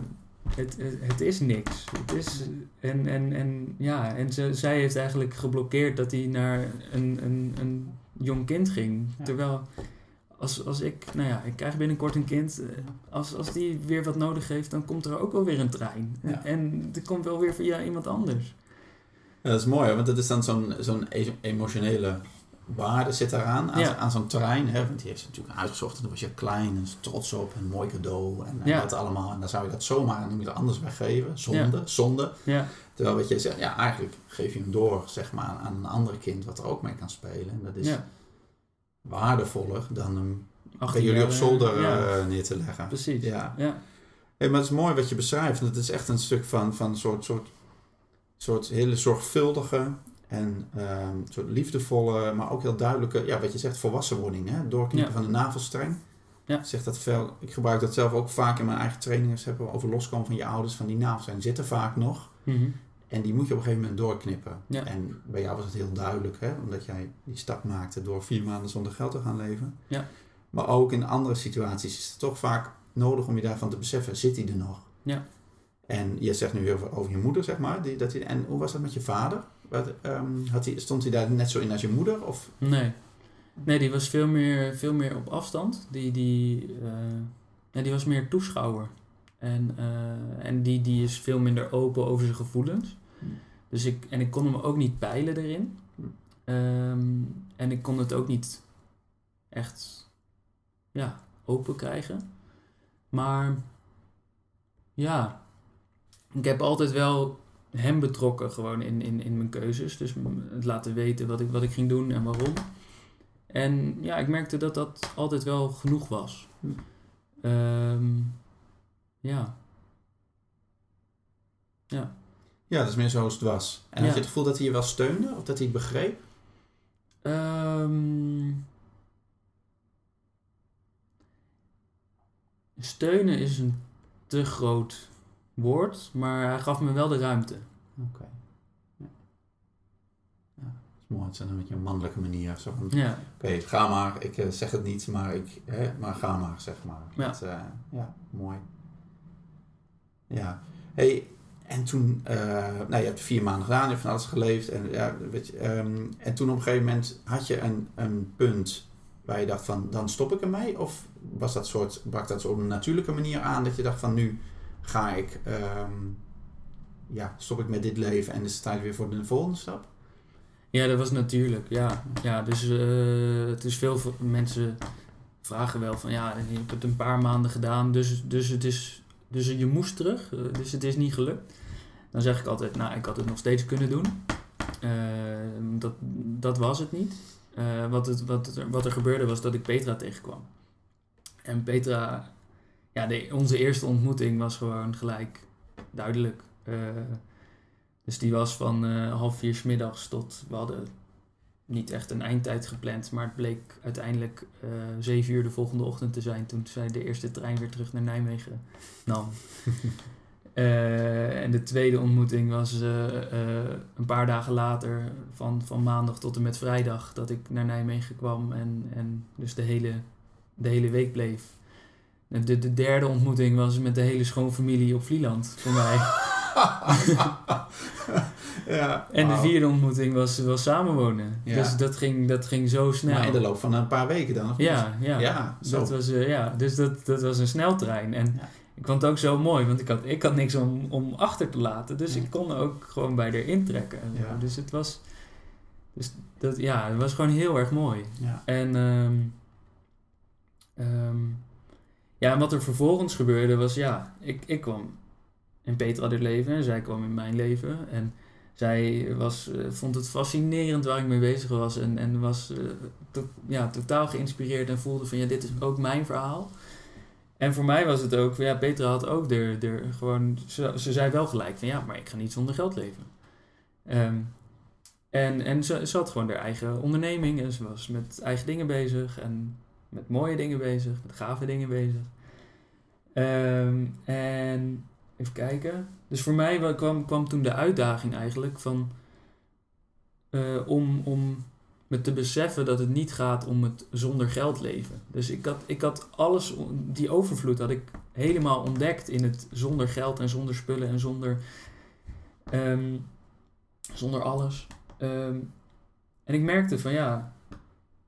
het, het, het, is niks. Het is, en, en, en ja, en ze, zij heeft eigenlijk geblokkeerd dat hij naar een, een, een jong kind ging. Ja. Terwijl als, als ik, nou ja, ik krijg binnenkort een kind. Als, als die weer wat nodig heeft, dan komt er ook wel weer een trein. Ja. En er komt wel weer via iemand anders. Ja, dat is mooi, want dat is dan zo'n zo'n emotionele waarde zit eraan, aan, aan zo'n terrein. Hè? Want die heeft ze natuurlijk uitgezocht en toen was je klein en trots op en een mooi cadeau en, en dat allemaal. En dan zou je dat zomaar je het anders weggeven, zonde, zonde. Terwijl wat je zegt, ja eigenlijk geef je hem door zeg maar, aan een ander kind wat er ook mee kan spelen. En dat is waardevoller dan hem bij jullie op zolder uh, neer te leggen. Precies, ja. ja. Hey, maar het is mooi wat je beschrijft. Het is echt een stuk van, van een soort, soort soort hele zorgvuldige en um, soort liefdevolle, maar ook heel duidelijke, ja, wat je zegt, volwassenwording. Hè? Doorknippen van de navelstreng. Ja. Ik, zeg dat veel, ik gebruik dat zelf ook vaak in mijn eigen trainingen. Hebben over loskomen van je ouders, van die navelstreng zitten vaak nog. Mm -hmm. En die moet je op een gegeven moment doorknippen. Ja. En bij jou was het heel duidelijk, hè? omdat jij die stap maakte door vier maanden zonder geld te gaan leven. Ja. Maar ook in andere situaties is het toch vaak nodig om je daarvan te beseffen, zit hij er nog? Ja. En je zegt nu heel veel over je moeder, zeg maar. Die, dat hij, en hoe was dat met je vader? Um, had hij, stond hij daar net zo in als je moeder? Of? Nee. Nee, die was veel meer, veel meer op afstand. Die, die, uh, ja, die was meer toeschouwer. En, uh, en die, die is veel minder open over zijn gevoelens. Dus ik, en ik kon hem ook niet peilen erin. Um, en ik kon het ook niet echt ja, open krijgen. Maar ja, ik heb altijd wel hem betrokken gewoon in, in, in mijn keuzes. Dus het laten weten wat ik, wat ik ging doen en waarom. En ja, ik merkte dat dat altijd wel genoeg was. Um, ja. Ja. Ja, dat is meer zoals het was. En ja. had je het gevoel dat hij je wel steunde of dat hij het begreep? Um, steunen is een te groot woord, maar hij gaf me wel de ruimte. Oké. Ja. ja, dat is mooi. Het is een beetje een mannelijke manier. Zo Ja, Oké, ga maar. Ik eh, zeg het niet, maar, ik, hè, maar ga maar, zeg maar. Ja. Dat, eh, ja, mooi. Ja. Hey, en toen, eh, nou, je hebt vier maanden gedaan, je hebt van alles geleefd. En, ja, weet je, ehm, en toen op een gegeven moment had je een, een punt waar je dacht van, dan stop ik ermee? Of was dat soort, brak dat zo op een natuurlijke manier aan dat je dacht van, nu ga ik, ehm, ja, stop ik met dit leven en is het tijd weer voor de volgende stap? ja dat was natuurlijk. Ja, ja dus eh, het is veel mensen vragen wel van ja, je hebt het een paar maanden gedaan, dus, dus, het is, dus je moest terug, eh, dus het is niet gelukt. Dan zeg ik altijd, nou, ik had het nog steeds kunnen doen. Eh, dat, dat was het niet. Wat, het, wat, wat er gebeurde was dat ik Petra tegenkwam. En Petra, ja, de, onze eerste ontmoeting was gewoon gelijk duidelijk. Eh, dus die was van eh, half vier 's middags tot, we hadden niet echt een eindtijd gepland, maar het bleek uiteindelijk eh zeven uur de volgende ochtend te zijn toen zij de eerste trein weer terug naar Nijmegen nam. <laughs> En de tweede ontmoeting was een paar dagen later, van, van maandag tot en met vrijdag, dat ik naar Nijmegen kwam en, en dus de hele, de hele week bleef. De, de derde ontmoeting was met de hele schoonfamilie op Vlieland voor mij. <laughs> ja, En de vierde ontmoeting was, was samenwonen. Ja. Dus dat ging, dat ging zo snel. Maar in de loop van een paar weken dan? of? Ja, ja. Ja, zo. dat was, eh, ja. Dus dat, dat was een sneltrein. En Ja. ik vond het ook zo mooi, want ik had, ik had niks om, om achter te laten. Dus ik kon ook gewoon bij haar intrekken. Dus het was, dus dat, ja, het was gewoon heel erg mooi. En ehm, ja, en wat er vervolgens gebeurde was, ja, ik, ik kwam in Petra dit leven en zij kwam in mijn leven. En zij was, eh, vond het fascinerend waar ik mee bezig was en, en was eh, ja, totaal geïnspireerd en voelde van, ja, dit is ook mijn verhaal. En voor mij was het ook, ja, Petra had ook gewoon, ze, ze zei wel gelijk van, ja, maar ik ga niet zonder geld leven. Ehm, en en ze, ze had gewoon haar eigen onderneming en ze was met eigen dingen bezig en met mooie dingen bezig, met gave dingen bezig. Ehm, en even kijken. Dus voor mij wa- kwam, kwam toen de uitdaging eigenlijk van eh, om, om me te beseffen dat het niet gaat om het zonder geld leven. Dus ik had, ik had alles, die overvloed had ik helemaal ontdekt in het zonder geld en zonder spullen en zonder, ehm, zonder alles. Ehm, en ik merkte van ja,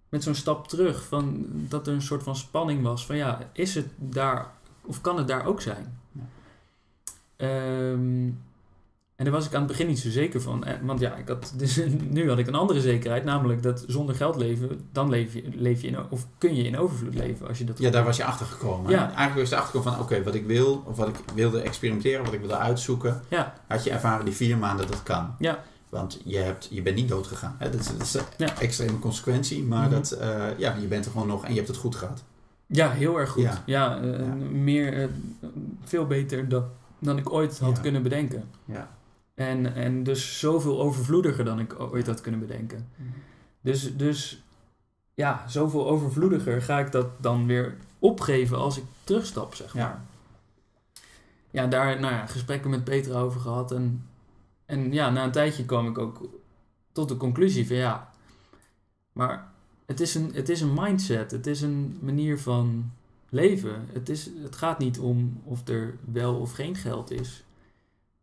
met zo'n stap terug, van, dat er een soort van spanning was van ja, is het daar of kan het daar ook zijn? Ehm, en daar was ik aan het begin niet zo zeker van. Eh, Want ja, ik had, dus <laughs> nu had ik een andere zekerheid, namelijk dat zonder geld leven, dan leef je, leef je in, of kun je in overvloed leven als je dat Ja, daar was je achter gekomen. Ja. Eigenlijk was je achtergekomen van, oké, wat ik wil, of wat ik wilde experimenteren, wat ik wilde uitzoeken, Ja. had je ervaren die vier maanden dat kan. Ja. Want je, hebt, je bent niet dood gegaan. Hè? Dat, is, dat is een Ja. extreme consequentie, maar Mhm. dat, eh, ja, je bent er gewoon nog en je hebt het goed gehad. Ja, heel erg goed. Ja. Ja, eh, Ja. meer, eh, veel beter dan, dan ik ooit had Ja. kunnen bedenken. Ja. En, en dus zoveel overvloediger dan ik ooit had kunnen bedenken. Dus, dus ja, zoveel overvloediger ga ik dat dan weer opgeven als ik terugstap, zeg maar. Ja, daar nou ja, gesprekken met Peter over gehad. En, en ja, na een tijdje kwam ik ook tot de conclusie van ja, maar het is een, het is een mindset. Het is een manier van leven. Het, is, het gaat niet om of er wel of geen geld is.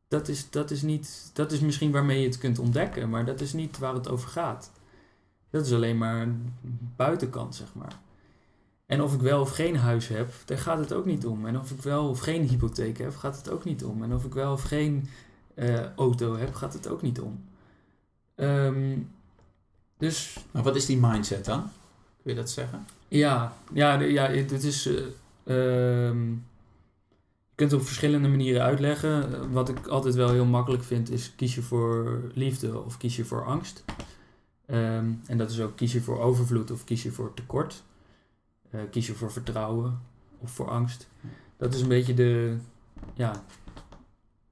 Dat is, dat is niet, dat is misschien waarmee je het kunt ontdekken, maar dat is niet waar het over gaat. Dat is alleen maar een buitenkant, zeg maar. En of ik wel of geen huis heb, daar gaat het ook niet om. En of ik wel of geen hypotheek heb, gaat het ook niet om. En of ik wel of geen eh, auto heb, gaat het ook niet om. Ehm, dus Maar wat is die mindset dan? Kun je dat zeggen? ja, ja, ja het is. eh, ehm, je kunt het op verschillende manieren uitleggen. Wat ik altijd wel heel makkelijk vind, is kies je voor liefde of kies je voor angst. Ehm, en dat is ook kies je voor overvloed of kies je voor tekort. Eh, kies je voor vertrouwen of voor angst. Dat is een beetje de. Ja,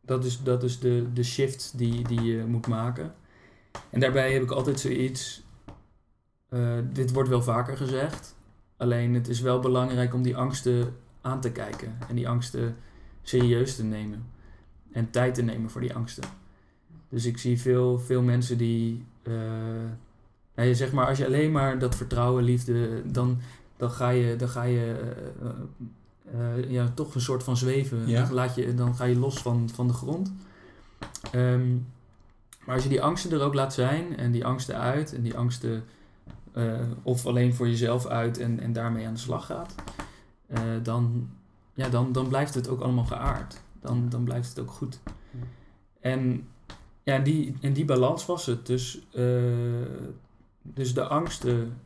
dat is, dat is de, de shift die, die je moet maken. En daarbij heb ik altijd zoiets. eh, dit wordt wel vaker gezegd. Alleen het is wel belangrijk om die angsten aan te kijken en die angsten serieus te nemen en tijd te nemen voor die angsten. Dus ik zie veel, veel mensen die, nou, je zeg maar, als je alleen maar dat vertrouwen, liefde, dan, dan ga je, dan ga je eh, ja, toch een soort van zweven. Ja. Dan, laat je, dan ga je los van, van de grond. Ehm, maar als je die angsten er ook laat zijn en die angsten uit en die angsten eh, of alleen voor jezelf uit en, en daarmee aan de slag gaat, eh, dan, ja, dan, dan blijft het ook allemaal geaard. Dan, dan blijft het ook goed. Ja. En, ja, die, en die balans was het. Dus, eh, dus de angsten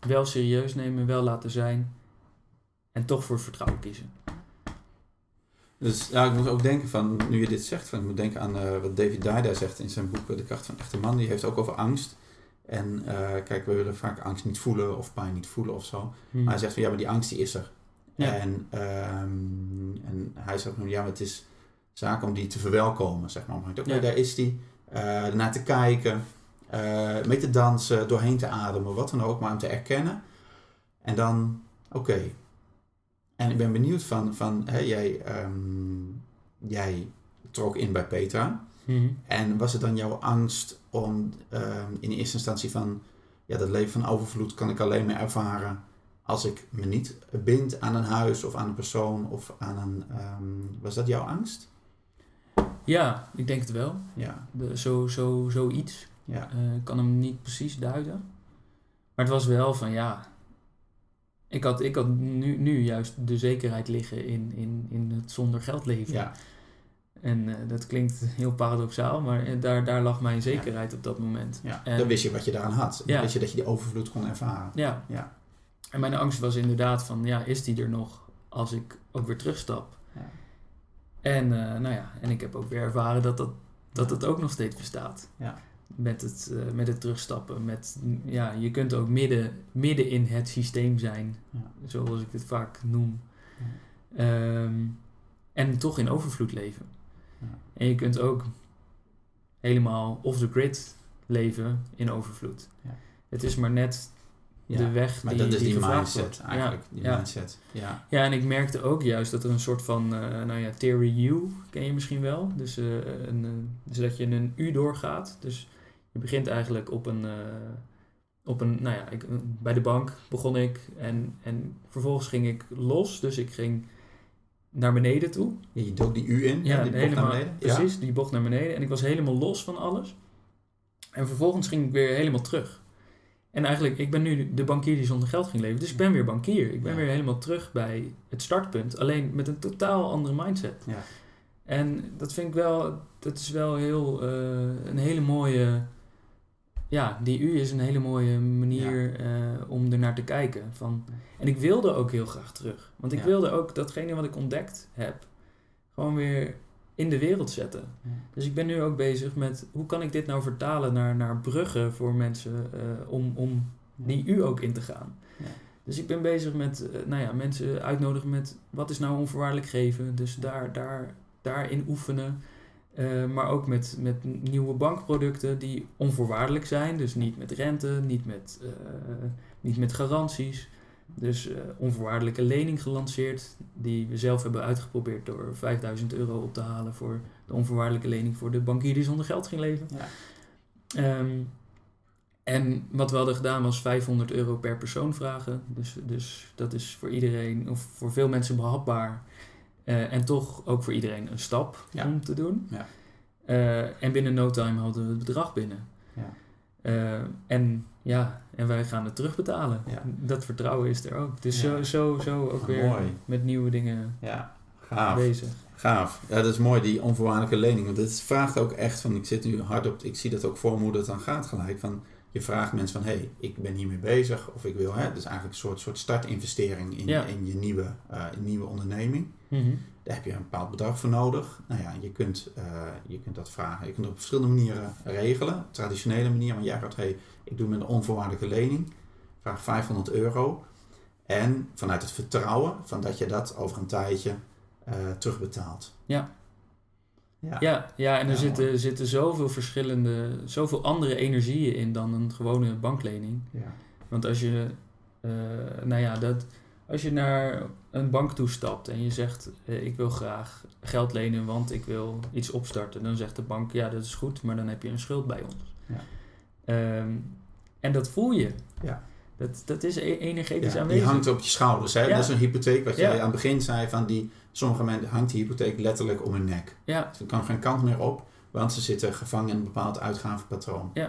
wel serieus nemen, wel laten zijn en toch voor vertrouwen kiezen. Dus ja, ik moet ook denken van, nu je dit zegt, van, ik moet denken aan eh, wat David Dida zegt in zijn boek eh, De kracht van echte man. Die heeft ook over angst. En eh, kijk, we willen vaak angst niet voelen of pijn niet voelen of zo. Hmm. Maar hij zegt van, ja, maar die angst die is er. Ja. En, ehm, en hij zegt van, ja, maar het is zaak om die te verwelkomen, zeg maar. Oké, Ja. daar is die. Eh ernaar te kijken, mee te dansen, doorheen te ademen, wat dan ook, maar hem te erkennen. En dan, oké. En ik ben benieuwd van, van hè, jij, ehm, jij trok in bij Petra. Mhm. En was het dan jouw angst om ehm, in eerste instantie van, ja, dat leven van overvloed kan ik alleen maar ervaren als ik me niet bind aan een huis of aan een persoon of aan een, ehm, was dat jouw angst? Ja, ik denk het wel. Ja, De, zo, zo, zoiets. ja, Eh, ik kan hem niet precies duiden. Maar het was wel van ja. Ik had, ik had nu, nu juist de zekerheid liggen in, in, in het zonder geld leven. ja, En eh, dat klinkt heel paradoxaal, maar eh, daar, daar lag mijn zekerheid op dat moment. ja. En- dan wist je wat je daaraan had. Dan Ja. wist je dat je die overvloed kon ervaren. Ja. Ja. En mijn angst was inderdaad van, ja, is die er nog als ik ook weer terugstap? Ja. En, eh, nou ja, en ik heb ook weer ervaren dat, dat, dat het ook nog steeds bestaat. Ja. Met het, eh, met het terugstappen. Met, ja, je kunt ook midden, midden in het systeem zijn, Ja. zoals ik het vaak noem. Ja. Ehm, en toch in overvloed leven. Ja. En je kunt ook helemaal off the grid leven in overvloed. Ja. Het is maar net de weg Maar die, dat is die, mindset wordt. eigenlijk. Ja, Die mindset. Ja. Ja, en ik merkte ook juist dat er een soort van, eh, nou ja, theory U, ken je misschien wel. Dus, eh, een, dus dat je een U doorgaat. Dus je begint eigenlijk op een, eh, op een nou ja, ik, bij de bank begon ik en, en vervolgens ging ik los. Dus ik ging naar beneden toe. Ja, je dook die U in, Ja, die bocht helemaal, naar beneden. Ja. precies, die bocht naar beneden. En ik was helemaal los van alles. En vervolgens ging ik weer helemaal terug. En eigenlijk, ik ben nu de bankier die zonder geld ging leven. Dus ik ben weer bankier. Ik ben Ja. weer helemaal terug bij het startpunt. Alleen met een totaal andere mindset. Ja. En dat vind ik wel, dat is wel heel, eh, een hele mooie... Ja, die U is een hele mooie manier eh, om er naar te kijken. Van, en ik wilde ook heel graag terug. Want ik Ja. wilde ook datgene wat ik ontdekt heb, gewoon weer in de wereld zetten. Ja. Dus ik ben nu ook bezig met hoe kan ik dit nou vertalen naar, naar bruggen voor mensen eh, om, om die U ook in te gaan. Dus ik ben bezig met eh, nou ja, mensen uitnodigen met wat is nou onvoorwaardelijk geven. Dus daar, daar, daarin oefenen. Eh, maar ook met, met nieuwe bankproducten die onvoorwaardelijk zijn. Dus niet met rente, niet met, eh, niet met garanties. Dus eh, onvoorwaardelijke lening gelanceerd. Die we zelf hebben uitgeprobeerd door 5000 euro op te halen voor de onvoorwaardelijke lening voor de bankier die zonder geld ging leven. Ja. Ehm, en wat we hadden gedaan was 500 euro per persoon vragen. Dus, dus dat is voor iedereen, of voor veel mensen behapbaar. Eh, en toch ook voor iedereen een stap Ja. om te doen. Ja. Eh, en binnen no time hadden we het bedrag binnen. Ja. Eh, en ja, en wij gaan het terugbetalen. Dat vertrouwen is er ook. Dus zo, zo, zo ook Ah, weer mooi. met nieuwe dingen Ja, gaaf. bezig. Gaaf. Ja, dat is mooi, die onvoorwaardelijke lening. Want het vraagt ook echt van, ik zit nu hard op, ik zie dat ook voor me hoe dat dan gaat gelijk. Van, je vraagt mensen van, hé, hey, ik ben hiermee bezig. Of ik wil, hè, dus eigenlijk een soort, soort startinvestering in, in je nieuwe, nieuwe onderneming. Mhm. Daar heb je een bepaald bedrag voor nodig. Nou ja, je kunt, eh, je kunt dat vragen. Je kunt het op verschillende manieren regelen. Traditionele manier, maar jij gaat, hey, ik doe met een onvoorwaardelijke lening. Vraag 500 euro. En vanuit het vertrouwen van dat je dat over een tijdje eh, terugbetaalt. Ja. Ja. Ja, ja, en er Ja, zitten, mooi. zitten zoveel verschillende, zoveel andere energieën in dan een gewone banklening. Ja. Want als je, eh, nou ja, dat, als je naar een bank toestapt en je zegt: eh, Ik wil graag geld lenen, want ik wil iets opstarten. Dan zegt de bank: Ja, dat is goed, maar dan heb je een schuld bij ons. Ja. Ehm, en dat voel je. Ja. Dat, dat is e- energetisch Ja, aanwezig. die hangt op je schouders. Hè? Ja. Dat is een hypotheek, wat jij aan het begin zei, van die, sommige mensen hangt die hypotheek letterlijk om hun nek. Ja, Ze kan geen kant meer op, want ze zitten gevangen in een bepaald uitgavenpatroon. Ja.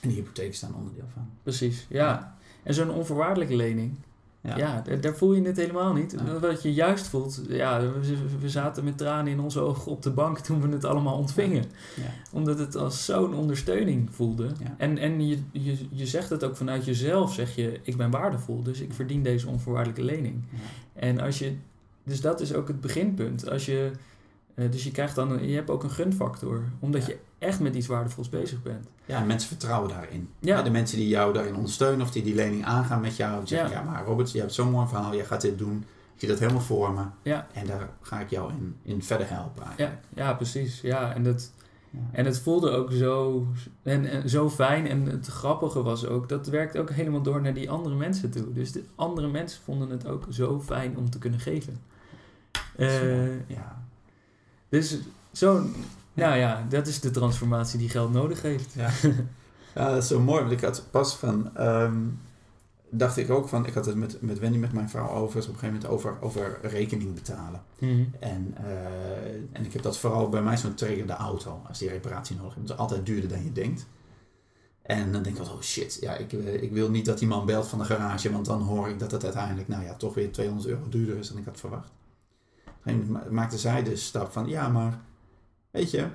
En die hypotheek is daar een onderdeel van. precies. Ja. En zo'n onvoorwaardelijke lening, Ja. ja, daar, voel je het helemaal niet. Ja. Wat je juist voelt, ja, we, we zaten met tranen in onze ogen op de bank toen we het allemaal ontvingen. Ja. Omdat het als zo'n ondersteuning voelde. En, en je, je, je zegt het ook vanuit jezelf, zeg je, ik ben waardevol, dus ik verdien deze onvoorwaardelijke lening. En als je, dus dat is ook het beginpunt. Als je, eh, dus je krijgt dan, je hebt ook een gunfactor, omdat je echt met iets waardevols bezig bent. Ja, en mensen vertrouwen daarin. Ja. De mensen die jou daarin ondersteunen of die die lening aangaan met jou. Die zeggen, Ja. ja. maar Robert, je hebt zo'n mooi verhaal, jij gaat dit doen. Ik zie dat helemaal voor me. Ja. En daar ga ik jou in, in verder helpen eigenlijk. Ja, ja precies. Ja, en, dat, Ja. en het voelde ook zo, en, en zo fijn. En het grappige was ook, dat werkt ook helemaal door naar die andere mensen toe. Dus de andere mensen vonden het ook zo fijn om te kunnen geven. Eh, ja. dus zo, nou ja, dat is de transformatie die geld nodig heeft. Ja. <laughs> ja, dat is zo mooi. Want ik had pas van... ehm, dacht ik ook van... Ik had het met, met Wendy, met mijn vrouw over... op een gegeven moment over, over rekening betalen. Mhm. En, eh, en ik heb dat vooral bij mij zo'n trigger de auto. Als die reparatie nodig heeft. Het is altijd duurder dan je denkt. En dan denk ik oh shit, ja, ik, eh, ik wil niet dat die man belt van de garage, want dan hoor ik dat het uiteindelijk, nou ja, toch weer 200 euro duurder is dan ik had verwacht. Op een gegeven moment ma- maakte zij de stap van, ja, maar weet je,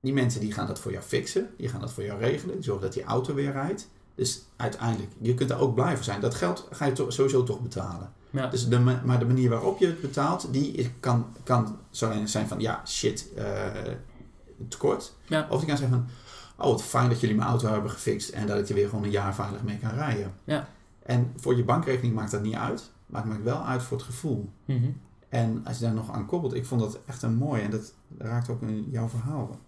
die mensen die gaan dat voor jou fixen, die gaan dat voor jou regelen, die zorgen dat die auto weer rijdt. Dus uiteindelijk, je kunt daar ook blij voor zijn. Dat geld ga je to- sowieso toch betalen. Ja, Dus de, ma- maar de manier waarop je het betaalt, die kan, kan zo zijn van, ja, shit, eh, tekort. ja, Of die kan zeggen van, oh wat fijn dat jullie mijn auto hebben gefixt en dat ik er weer gewoon een jaar veilig mee kan rijden. Ja. En voor je bankrekening maakt dat niet uit, maar het maakt wel uit voor het gevoel. Mhm. En als je daar nog aan koppelt, ik vond dat echt een mooi en dat raakt ook in jouw verhaal.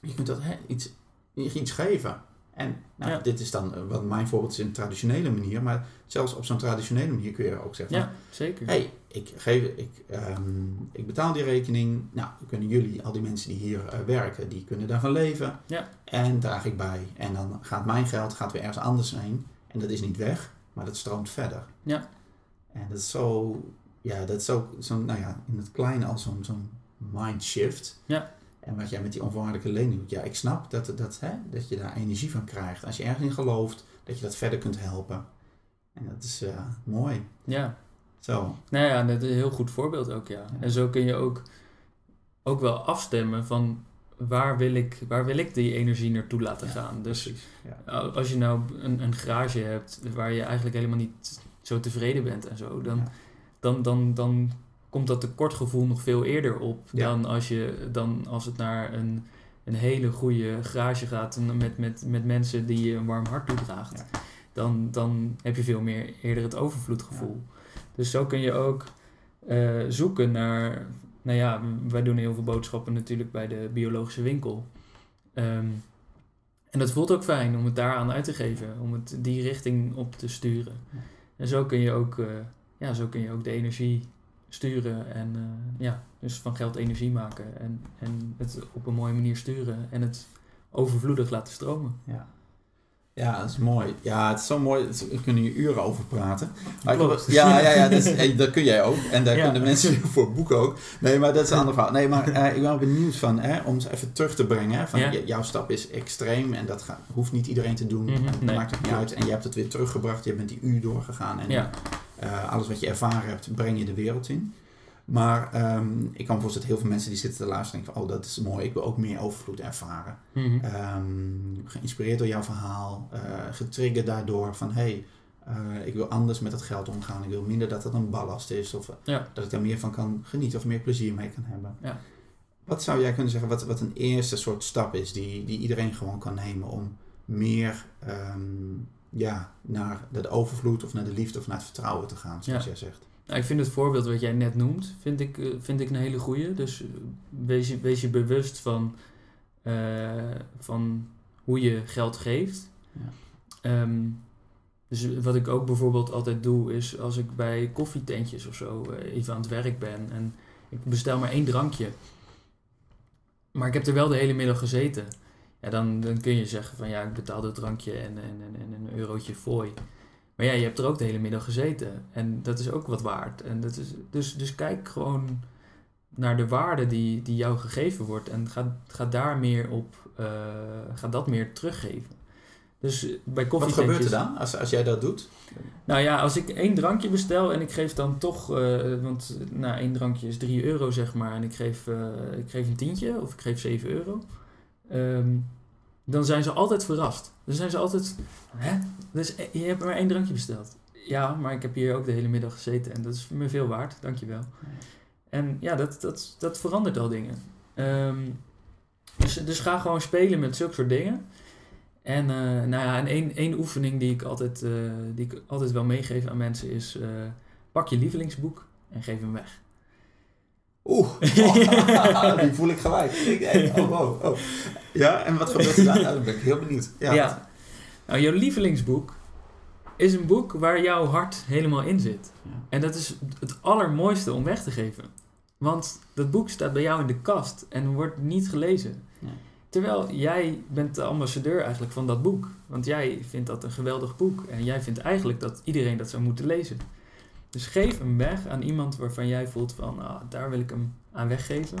Je kunt dat hè, iets, iets geven. En nou, Ja. dit is dan, eh, wat mijn voorbeeld is, een traditionele manier, maar zelfs op zo'n traditionele manier kun je ook zeggen ja zeker. hey, ik, geef, ik, ehm, ik betaal die rekening. Nou, dan kunnen jullie, al die mensen die hier eh, werken, die kunnen daarvan leven. Ja. En draag ik bij. En dan gaat mijn geld gaat weer ergens anders heen. En dat is niet weg, maar dat stroomt verder. Ja. En dat is zo, ja, dat is zo, zo nou ja, in het kleine al zo'n zo'n mind shift. Ja. En wat jij met die onvoorwaardelijke lening doet. Ja, ik snap dat, dat, hè, dat je daar energie van krijgt. Als je ergens in gelooft, dat je dat verder kunt helpen. En dat is eh, mooi. Ja. Zo. Nou ja, dat is een heel goed voorbeeld ook, ja. En zo kun je ook, ook wel afstemmen van waar wil, ik, waar wil ik die energie naartoe laten Ja, gaan. Dus. Ja. als je nou een, een garage hebt waar je eigenlijk helemaal niet zo tevreden bent en zo, dan, dan, dan, dan komt dat tekortgevoel nog veel eerder op Ja. dan, als je, dan als het naar een, een hele goede garage gaat met, met, met mensen die je een warm hart toedraagt. Ja. Dan, dan heb je veel meer eerder het overvloedgevoel. Dus zo kun je ook eh, zoeken naar. Nou ja, wij doen heel veel boodschappen natuurlijk bij de biologische winkel. Ehm, en dat voelt ook fijn om het daaraan uit te geven, om het die richting op te sturen. En zo kun je ook, eh, ja, zo kun je ook de energie sturen en eh, ja, dus van geld energie maken en, en het op een mooie manier sturen en het overvloedig laten stromen. Ja. Ja, dat is mooi. Ja, het is zo mooi. We kunnen hier uren over praten. Maar ik- Klopt. ja, ja, ja dat, is, dat kun jij ook. En daar Ja. kunnen mensen <laughs> voor boeken ook. Nee, maar dat is een ander verhaal. Nee, maar eh, ik ben wel benieuwd van, hè, om ze even terug te brengen. Hè, van, Ja. jouw stap is extreem en dat gaat, hoeft niet iedereen te doen. Mhm, En dat nee. maakt het niet uit. En je hebt het weer teruggebracht. Je bent die uur doorgegaan. En Ja, eh, alles wat je ervaren hebt, breng je de wereld in. Maar ehm, ik kan me voorstellen dat heel veel mensen die zitten te luisteren denken van, oh, dat is mooi. Ik wil ook meer overvloed ervaren. Mhm. Ehm, geïnspireerd door jouw verhaal, eh, getriggerd daardoor van hé, hey, ik wil anders met het geld omgaan. Ik wil minder dat het een ballast is of eh, Ja. dat ik daar meer van kan genieten of meer plezier mee kan hebben. Ja. Wat zou jij kunnen zeggen wat, wat een eerste soort stap is die, die iedereen gewoon kan nemen om meer ehm, ja, naar de overvloed of naar de liefde of naar het vertrouwen te gaan, zoals Ja. jij zegt? Nou, ik vind het voorbeeld wat jij net noemt, vind ik, eh, vind ik een hele goeie. Dus eh, wees je, wees je bewust van, eh, van hoe je geld geeft. Ja. Ehm, Dus wat ik ook bijvoorbeeld altijd doe, is als ik bij koffietentjes of zo even aan het werk ben en ik bestel maar één drankje, maar ik heb er wel de hele middag gezeten, ja, dan, dan kun je zeggen van ja, ik betaal het drankje en, en, en, en een eurotje fooi. Maar ja, je hebt er ook de hele middag gezeten en dat is ook wat waard. En dat is, dus, dus kijk gewoon naar de waarde die, die jou gegeven wordt en ga, ga daar meer op, uh, ga dat meer teruggeven. Dus bij Wat gebeurt er dan als, als jij dat doet? Nou ja, als ik één drankje bestel en ik geef dan toch, uh, want nou, één drankje is 3 euro zeg maar, en ik geef, uh, ik geef een tientje of ik geef 7 euro, um, dan zijn ze altijd verrast. Dan zijn ze altijd, hè? Dus je hebt maar één drankje besteld. Ja, maar ik heb hier ook de hele middag gezeten en dat is me veel waard, dankjewel. En ja, dat, dat, dat verandert al dingen. Um, dus, dus ga gewoon spelen met zulke soort dingen. En, uh, nou ja, en één, oefening die ik, altijd, uh, die ik altijd wel meegeef aan mensen is... Uh, pak je lievelingsboek en geef hem weg. Oeh, <laughs> oh, die voel ik gelijk. Oh, oh, oh. Ja, en wat gebeurt er dan? Nou, dan ben ik heel benieuwd. Ja, ja. Nou, jouw lievelingsboek is een boek waar jouw hart helemaal in zit. Ja. En dat is het allermooiste om weg te geven. Want dat boek staat bij jou in de kast en wordt niet gelezen. Nee. Terwijl jij bent de ambassadeur eigenlijk van dat boek. Want jij vindt dat een geweldig boek. En jij vindt eigenlijk dat iedereen dat zou moeten lezen. Dus geef hem weg aan iemand waarvan jij voelt van, ah, daar wil ik hem aan weggeven.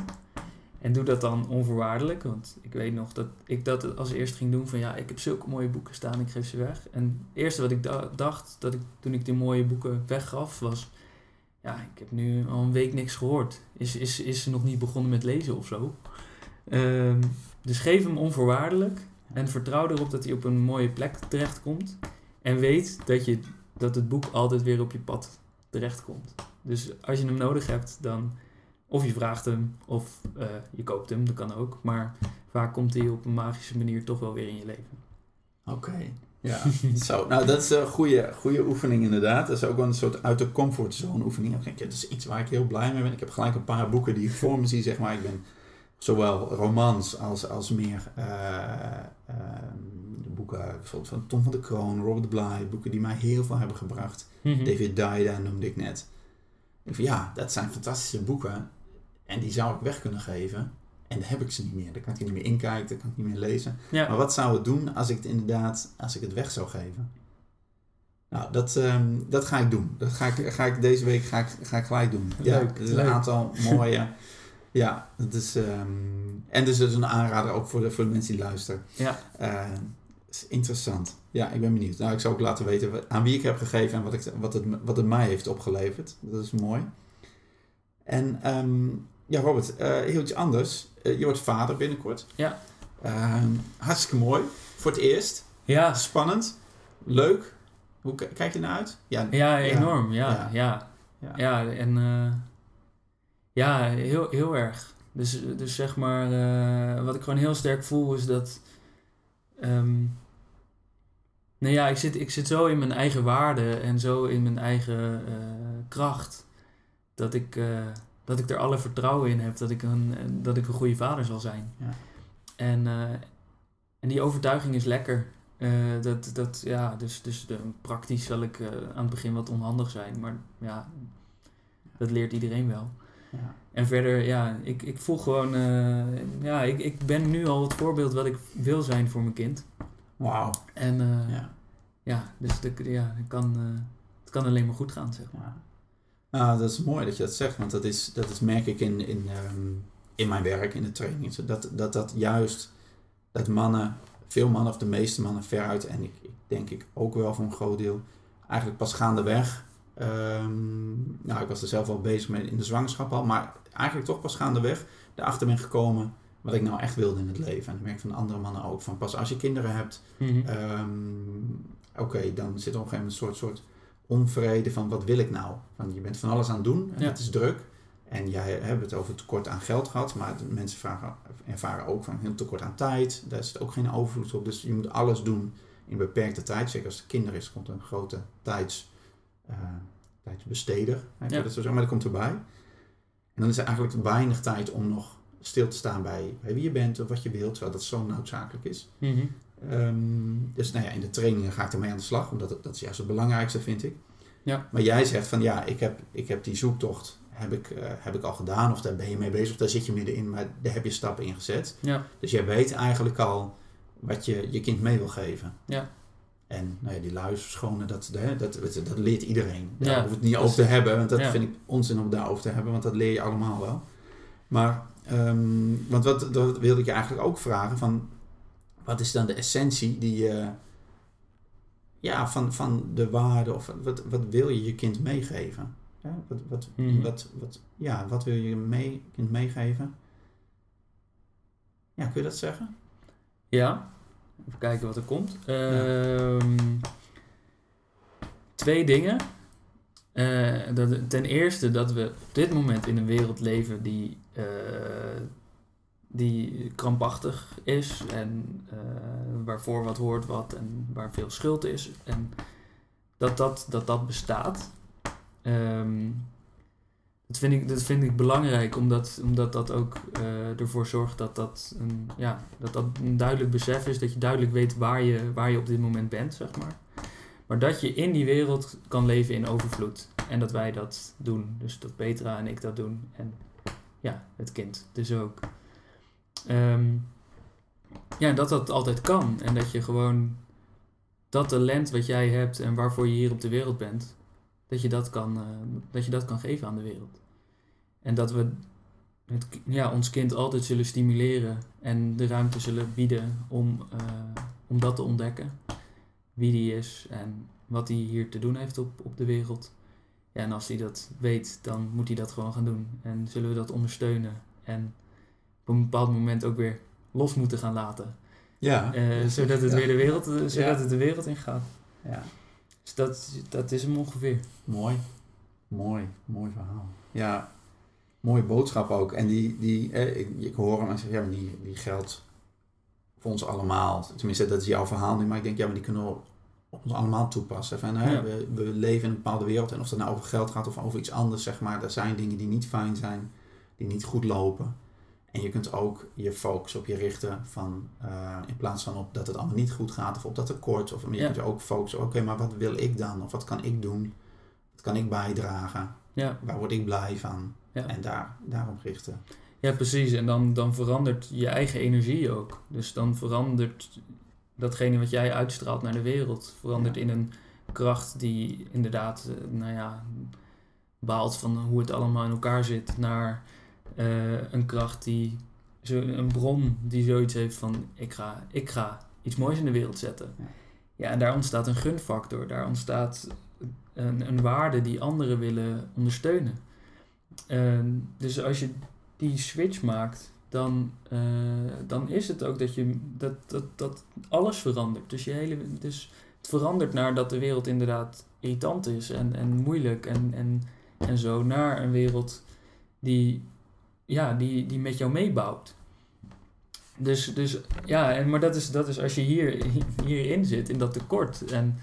En doe dat dan onvoorwaardelijk. Want ik weet nog dat ik dat als eerst ging doen van ja, ik heb zulke mooie boeken staan, ik geef ze weg. En het eerste wat ik dacht dat ik, toen ik die mooie boeken weggaf was, ja, ik heb nu al een week niks gehoord. Is, is, is ze nog niet begonnen met lezen of zo? Um, dus geef hem onvoorwaardelijk en vertrouw erop dat hij op een mooie plek terechtkomt. En weet dat, je, dat het boek altijd weer op je pad terechtkomt. Dus als je hem nodig hebt, dan of je vraagt hem of uh, je koopt hem, dat kan ook. Maar vaak komt hij op een magische manier toch wel weer in je leven. Oké, ja. <laughs> Zo, nou dat is een goede, goede oefening inderdaad. Dat is ook wel een soort uit de comfortzone oefening. Dat is iets waar ik heel blij mee ben. Ik heb gelijk een paar boeken die ik voor me zie, zeg maar. Ik ben zowel romans als, als meer uh, boeken bijvoorbeeld van Tom van de Kroon, Robert Bly, boeken die mij heel veel hebben gebracht. Mhm. David Daida noemde ik net. Ik van, ja, dat zijn fantastische boeken en die zou ik weg kunnen geven. En dan heb ik ze niet meer. Dan kan ik niet meer inkijken, dan kan ik niet meer lezen. Maar wat zou het doen als ik het inderdaad, als ik het weg zou geven? Nou, dat, um, dat ga ik doen. Dat ga ik, ga ik deze week ga ik, ga ik gelijk doen. Ja, leuk, is een aantal mooie <laughs> ja, dat is, um, en dus is een aanrader ook voor de, voor de mensen die luisteren. Ja. Uh, is interessant. Ja, ik ben benieuwd. Nou, ik zou ook laten weten aan wie ik heb gegeven en wat, ik, wat, het, wat het mij heeft opgeleverd. Dat is mooi. En um, ja, Robert, uh, heel iets anders. Uh, je wordt vader binnenkort. Ja. Ehm, hartstikke mooi. Voor het eerst. Ja. Spannend. Leuk. Hoe kijk je naar uit? Ja, ja enorm. Ja, ja. ja. ja. en ja, heel, heel erg. Dus, dus zeg maar, uh, wat ik gewoon heel sterk voel is dat. Um, nou ja, ik zit, ik zit zo in mijn eigen waarde en zo in mijn eigen uh, kracht. Dat ik, uh, dat ik er alle vertrouwen in heb dat ik een, dat ik een goede vader zal zijn. Ja. En, en die overtuiging is lekker. dat, dat, ja, dus, dus de, praktisch zal ik aan het begin wat onhandig zijn, maar ja, dat leert iedereen wel. Ja. En verder, ja, ik, ik voel gewoon, uh, ja, ik, ik ben nu al het voorbeeld wat ik wil zijn voor mijn kind. Wauw. En uh, ja. ja, dus de, ja, het, kan, uh, het kan alleen maar goed gaan, zeg maar. Nou, dat is mooi dat je dat zegt, want dat, is, dat is, merk ik in, in, um, in mijn werk, in de training. Dat, dat dat juist, dat mannen, veel mannen of de meeste mannen veruit, en ik, ik denk ik ook wel voor een groot deel, eigenlijk pas gaandeweg Um, nou, ik was er zelf al bezig mee in de zwangerschap al, maar eigenlijk toch pas gaandeweg erachter ben gekomen wat ik nou echt wilde in het leven. En ik merk van andere mannen ook van pas als je kinderen hebt, mm oké, dan zit er op een gegeven moment een soort, soort onvrede van wat wil ik nou? Van, je bent van alles aan het doen en het is druk. En jij hebt het over tekort aan geld gehad, maar mensen vragen, ervaren ook van heel tekort aan tijd. Daar zit ook geen overvloed op. Dus je moet alles doen in beperkte tijd. Zeker als er kinderen is, komt een grote tijds tijdsbesteder. Ja. Dat zo maar dat komt erbij. En dan is er eigenlijk weinig tijd om nog stil te staan bij, bij wie je bent of wat je wilt, terwijl dat zo noodzakelijk is. Mhm. Ehm, dus nou ja, in de trainingen ga ik ermee aan de slag, omdat het, dat is juist het belangrijkste, vind ik. Ja. Maar jij zegt van ja, ik heb, ik heb die zoektocht heb ik, eh, heb ik al gedaan, of daar ben je mee bezig, of daar zit je middenin, maar daar heb je stappen in gezet. Ja. Dus jij weet eigenlijk al wat je je kind mee wil geven. Ja. En nou ja, die luisterschonen, dat, dat, dat, dat leert iedereen. Daar Ja, hoef het niet over te hebben, want dat ja. vind ik onzin om daarover te hebben, want dat leer je allemaal wel. Maar, ehm, want wat, dat wilde ik je eigenlijk ook vragen, van, wat is dan de essentie die ja, van, van de waarde, of wat, wat wil je je kind meegeven? Ja, wat, wat, Mhm. wat, wat, ja, wat wil je je mee, kind meegeven? Ja, kun je dat zeggen? Ja, even kijken wat er komt. Ehm, Twee dingen. Eh, dat, ten eerste dat we op dit moment in een wereld leven die, eh, die krampachtig is en eh, waarvoor wat hoort wat en waar veel schuld is. En dat dat, dat, dat bestaat. Ehm, dat, vind ik, dat vind ik belangrijk, omdat, omdat dat ook eh, ervoor zorgt dat dat, een, ja, dat dat een duidelijk besef is. Dat je duidelijk weet waar je, waar je op dit moment bent, zeg maar. Maar dat je in die wereld kan leven in overvloed. En dat wij dat doen. Dus dat Petra en ik dat doen. En ja, het kind dus ook. Ehm, ja, dat dat altijd kan. En dat je gewoon dat talent wat jij hebt en waarvoor je hier op de wereld bent, dat je dat kan, eh, dat je dat kan geven aan de wereld. En dat we het, ja, ons kind altijd zullen stimuleren en de ruimte zullen bieden om, eh, om dat te ontdekken. Wie die is en wat hij hier te doen heeft op, op de wereld. Ja, en als hij dat weet, dan moet hij dat gewoon gaan doen. En zullen we dat ondersteunen. En op een bepaald moment ook weer los moeten gaan laten. Ja. Eh, zodat het ja. weer de wereld, zodat Ja. het de wereld in gaat. Ja. Dus dat, dat is hem ongeveer. Mooi. Mooi. Mooi verhaal. Ja. Mooie boodschap ook. En die, die eh, ik, ik hoor hem en zeg, ja, maar die, die geldt voor ons allemaal. Tenminste, dat is jouw verhaal nu, maar ik denk, ja, maar die kunnen we op ons allemaal toepassen. Van, hè, Ja. we, we leven in een bepaalde wereld en of het nou over geld gaat of over iets anders, zeg maar. Er zijn dingen die niet fijn zijn, die niet goed lopen. En je kunt ook je focus op je richten van, eh, in plaats van op dat het allemaal niet goed gaat of op dat tekort. Of maar je Ja. kunt je ook focussen, oké, maar wat wil ik dan? Of wat kan ik doen? Wat kan ik bijdragen? Ja, Waar word ik blij van? Ja. En daar, daarop richten. ja precies. En dan, dan verandert je eigen energie ook. Dus dan verandert datgene wat jij uitstraalt naar de wereld, verandert in een kracht die inderdaad, eh, nou ja, baalt van hoe het allemaal in elkaar zit, naar eh, een kracht die, zo, een bron die zoiets heeft van, ik ga, ik ga iets moois in de wereld zetten. Ja. Ja, en daar ontstaat een gunfactor, daar ontstaat een, een waarde die anderen willen ondersteunen. Ehm, dus als je die switch maakt, dan, eh, dan is het ook dat, je, dat, dat, dat alles verandert. Dus, je hele, dus het verandert naar dat de wereld inderdaad irritant is en, en moeilijk en, en, en zo, naar een wereld die, ja, die, die met jou meebouwt. Dus, dus ja, en, maar dat is, dat is als je hier, hierin zit, in dat tekort en,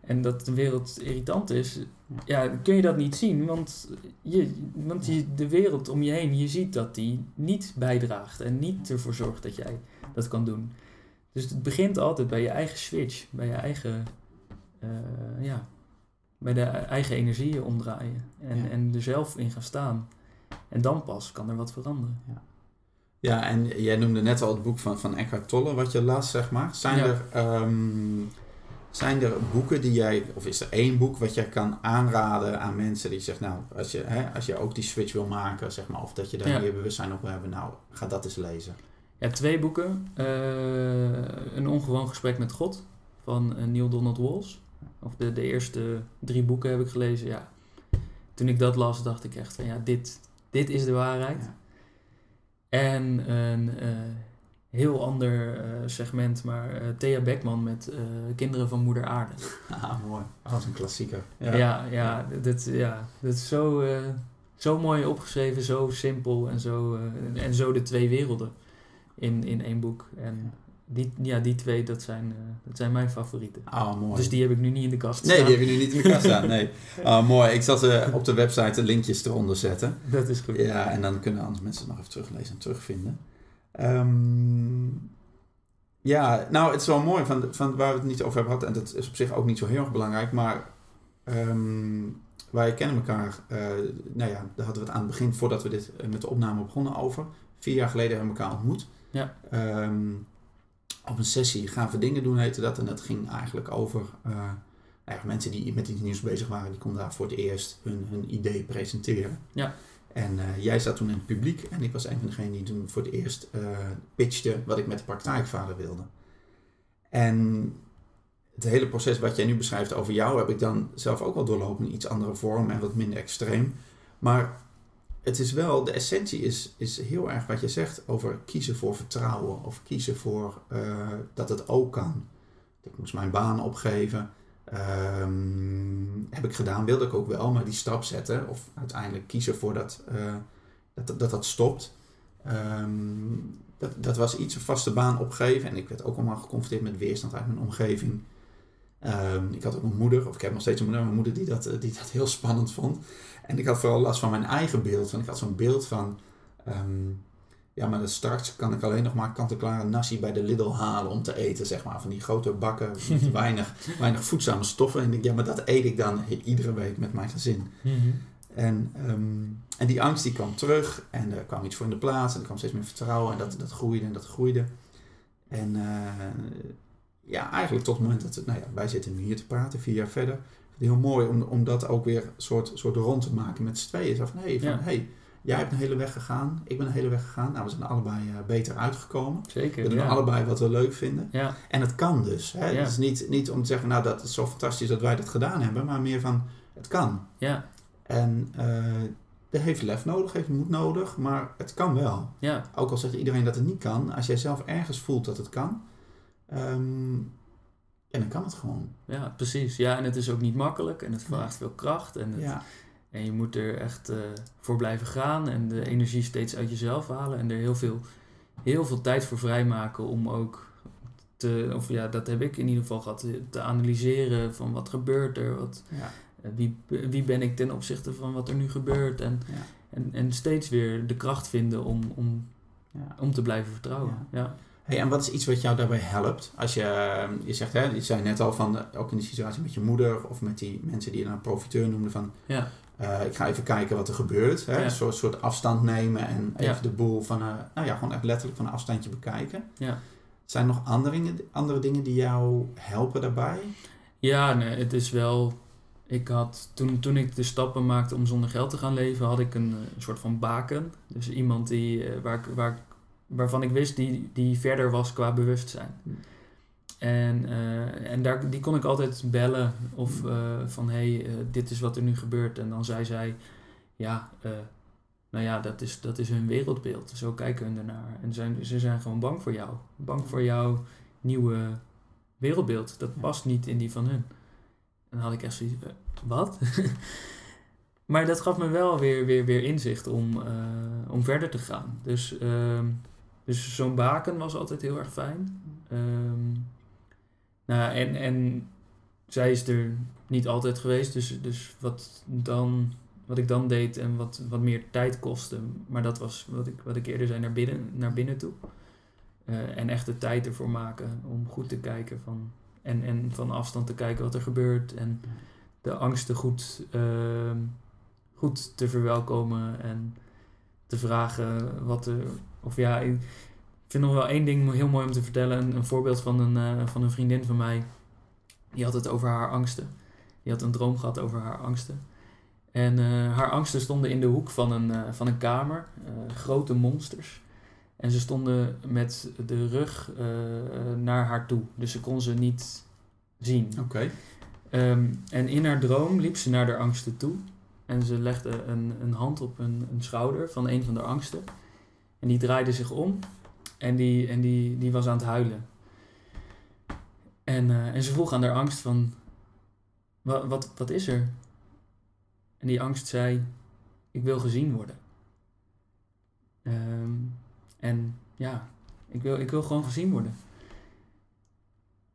en dat de wereld irritant is, ja, kun je dat niet zien, want, je, want je, de wereld om je heen, je ziet dat die niet bijdraagt en niet ervoor zorgt dat jij dat kan doen. Dus het begint altijd bij je eigen switch, bij je eigen, eh, ja, bij de eigen energieën omdraaien en, Ja. en er zelf in gaan staan. En dan pas kan er wat veranderen. Ja, en jij noemde net al het boek van, van Eckhart Tolle, wat je las, zeg maar. Zijn, Ja. er, ehm, zijn er boeken die jij, of is er één boek wat jij kan aanraden aan mensen die zeggen, nou, als je, hè, als je ook die switch wil maken, zeg maar, of dat je daar Ja. meer bewustzijn op wil hebben, nou, ga dat eens lezen. Ja, twee boeken. Eh, een ongewoon gesprek met God van eh, Neil Donald Walls. Of de, de eerste drie boeken heb ik gelezen. Ja. Toen ik dat las, dacht ik echt van ja, dit, dit is de waarheid. Ja. En een eh, heel ander eh, segment, maar eh, Thea Beckman met eh, Kinderen van Moeder Aarde. <laughs> Ah, mooi. Oh, dat is een klassieker. Ja, ja, dit, ja, dit is zo, eh, zo mooi opgeschreven, zo simpel en zo, eh, en zo de twee werelden in, in één boek. En die, ja, die twee, dat zijn, eh, dat zijn mijn favorieten. Oh, mooi. Dus die heb ik nu niet in de kast Nee, die staan. heb je nu niet in de kast staan. Nee. Oh, <laughs> mooi. Ik zal ze op de website de linkjes eronder zetten. Dat is goed. Ja, en dan kunnen andere mensen het nog even teruglezen en terugvinden. Ehm, Ja, nou, het is wel mooi van, van waar we het niet over hebben gehad. En dat is op zich ook niet zo heel erg belangrijk. Maar ehm, wij kennen elkaar. eh, nou ja, daar hadden we het aan het begin, voordat we dit eh, met de opname begonnen, over. Vier jaar geleden hebben we elkaar ontmoet. Ja. Ehm, op een sessie gaan we dingen doen, heette dat. En dat ging eigenlijk over. eh, nou ja, mensen die met iets nieuws bezig waren, die konden daar voor het eerst hun, hun idee presenteren. Ja. En eh, jij zat toen in het publiek en ik was een van degenen die toen voor het eerst eh pitchte wat ik met de praktijkvader wilde. En het hele proces wat jij nu beschrijft over jou heb ik dan zelf ook wel doorlopen in iets andere vorm en wat minder extreem. Maar het is wel, de essentie is, is heel erg wat je zegt over kiezen voor vertrouwen of kiezen voor eh, dat het ook kan. Ik moest mijn baan opgeven. Ehm, heb ik gedaan, wilde ik ook wel, maar die stap zetten of uiteindelijk kiezen voor dat eh, dat, dat, dat stopt. Ehm, dat, dat was iets, een vaste baan opgeven. En ik werd ook allemaal geconfronteerd met weerstand uit mijn omgeving. Ehm, ik had ook een moeder, of ik heb nog steeds een moeder, mijn moeder die dat, eh, die dat heel <laughs> spannend vond. En ik had vooral last van mijn eigen beeld. Want ik had zo'n beeld van, ehm, ja, maar straks kan ik alleen nog maar kant-en-klare nasi bij de Lidl halen om te eten, zeg maar. Van die grote bakken <laughs> met weinig, weinig voedzame stoffen. En ik denk, ja, maar dat eet ik dan iedere week met mijn gezin. En, ehm, en die angst die kwam terug en er kwam iets voor in de plaats en er kwam steeds meer vertrouwen en dat, dat groeide en dat groeide. En eh, ja, eigenlijk tot het moment dat, nou ja, wij zitten nu hier te praten, vier jaar verder. Heel mooi om, om dat ook weer een soort, soort rond te maken met z'n tweeën. Zo van, hey, van, Ja. hey, jij hebt een hele weg gegaan, ik ben een hele weg gegaan. Nou, we zijn allebei eh, beter uitgekomen. Zeker. We doen ja. allebei wat we leuk vinden. Ja, En het kan dus. Hè? Het is niet, niet om te zeggen, nou dat is zo fantastisch dat wij dat gedaan hebben, maar meer van, het kan. ja, En eh dat heeft lef nodig, heeft moed nodig, maar het kan wel. ja, Ook al zegt iedereen dat het niet kan, als jij zelf ergens voelt dat het kan, ehm, ja, dan kan het gewoon. ja, precies. Ja, en het is ook niet makkelijk en het vraagt veel kracht. En, het- Ja, en je moet er echt eh, voor blijven gaan en de energie steeds uit jezelf halen. En er heel veel, heel veel tijd voor vrijmaken om ook te, of ja, dat heb ik in ieder geval gehad, te analyseren van wat gebeurt er, wat, ja, Eh, Wie, wie ben ik ten opzichte van wat er nu gebeurt? En, ja, en, en steeds weer de kracht vinden om, om, ja. om te blijven vertrouwen. Ja. Hey, en wat is iets wat jou daarbij helpt? Als je, ehm, je zegt, hè, je zei net al van, eh, ook in de situatie met je moeder of met die mensen die je dan een profiteur noemden van, Ja. eh, ik ga even kijken wat er gebeurt. Hè? Ja. Een soort, soort afstand nemen en even Ja. de boel van, eh, nou ja, gewoon echt letterlijk van een afstandje bekijken. Ja. Zijn er nog andere dingen, andere dingen die jou helpen daarbij? Ja, nee, het is wel. Ik had, toen, toen ik de stappen maakte om zonder geld te gaan leven, had ik een, eh, soort van baken. Dus iemand die, waar, ik- waar, ik- waarvan ik wist die, die verder was qua bewustzijn. Hm. En, eh, en daar, die kon ik altijd bellen of eh, van hé, hey, eh, dit is wat er nu gebeurt. En dan zei zij, ja, nou ja, dat is, dat is hun wereldbeeld. Zo kijken hun ernaar. En zijn, ze zijn gewoon bang voor jou. Bang voor jouw nieuwe wereldbeeld. Dat past niet in die van hun. En dan had ik echt zoiets wat? <laughs> maar dat gaf me wel weer, weer, weer inzicht om, om verder te gaan. Dus, ehm, dus zo'n baken was altijd heel erg fijn. Ehm, nou, en, en zij is er niet altijd geweest, dus, dus wat, dan, wat ik dan deed en wat, wat meer tijd kostte, maar dat was wat ik, wat ik eerder zei, naar binnen, naar binnen toe. Eh, en echt de tijd ervoor maken om goed te kijken van, en, en van afstand te kijken wat er gebeurt en de angsten goed, ehm, goed te verwelkomen en te vragen wat er, of ja, ik vind nog wel één ding heel mooi om te vertellen, een, een voorbeeld van een, eh, van een vriendin van mij, die had het over haar angsten. Die had een droom gehad over haar angsten. En eh, haar angsten stonden in de hoek van een, eh, van een kamer, grote monsters. En ze stonden met de rug naar haar toe, dus ze kon ze niet zien. Oké. Ehm, en in haar droom liep ze naar haar angsten toe. En ze legde een, een hand op een, een schouder van een van de angsten. En die draaide zich om. En die, en die, die was aan het huilen. En, eh, en ze vroeg aan haar angst van... Wat, wat, wat is er? En die angst zei... Ik wil gezien worden. Ehm, en ja, ik wil, ik wil gewoon gezien worden.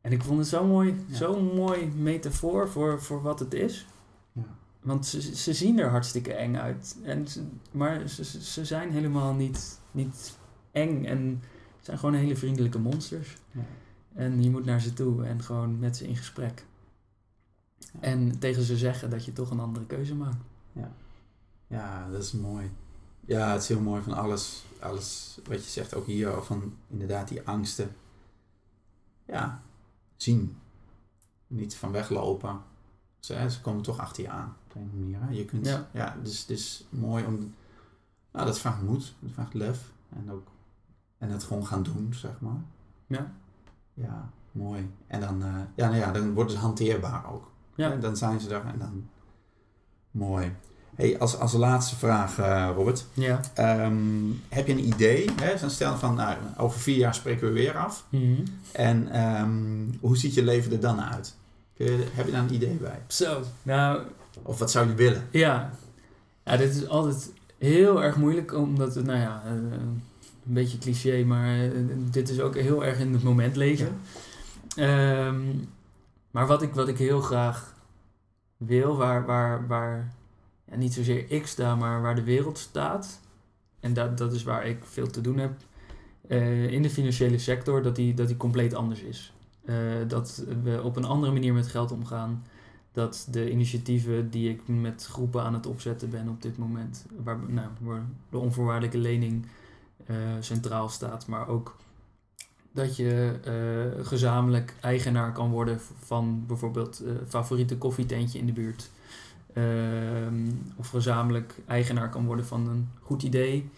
En ik vond het zo mooi, Ja. zo'n mooi metafoor voor, voor wat het is. Ja. Want ze, ze zien er hartstikke eng uit. En ze, maar ze, ze- ze zijn helemaal niet, niet eng. En Het zijn gewoon hele vriendelijke monsters. Ja. En je moet naar ze toe en gewoon met ze in gesprek. Ja. En tegen ze zeggen dat je toch een andere keuze maakt. Ja, dat is mooi. Ja, het is heel mooi van alles, alles wat je zegt, ook hier, van inderdaad die angsten. Ja, zien. Niet van weglopen. Ze, hè, ze komen toch achter je aan, op een manier. Hè? Je kunt, ja. Ja. dus het is mooi om, nou, dat vraagt moed, dat vraagt lef. En ook, en het gewoon gaan doen, zeg maar. Ja. Ja, mooi. En dan, eh, ja, nou ja, dan worden ze hanteerbaar ook. Ja. Hè, Dan zijn ze er en dan, mooi. Hey, als, als laatste vraag, eh, Robert. Ja. Ehm, heb je een idee? Hè? Dan stel van, nou, over vier jaar spreken we weer af. Mhm. En ehm, hoe ziet je leven er dan uit? Je- heb je daar een idee bij? Zo. Nou, Of wat zou je willen? Ja. ja, dit is altijd heel erg moeilijk, omdat, het, nou ja, eh, een beetje cliché, maar eh, dit is ook heel erg in het moment leven. Ehm, maar wat ik, wat ik heel graag wil, waar, waar, waar ja, niet zozeer ik sta, maar waar de wereld staat, en dat, dat is waar ik veel te doen heb, eh, in de financiële sector, dat die, dat die compleet anders is. Eh, dat we op een andere manier met geld omgaan dat de initiatieven die ik met groepen aan het opzetten ben op dit moment, waar, nou, de onvoorwaardelijke lening eh, centraal staat, maar ook dat je eh, gezamenlijk eigenaar kan worden van bijvoorbeeld favoriete koffietentje in de buurt. Ehm, of gezamenlijk eigenaar kan worden van een goed idee.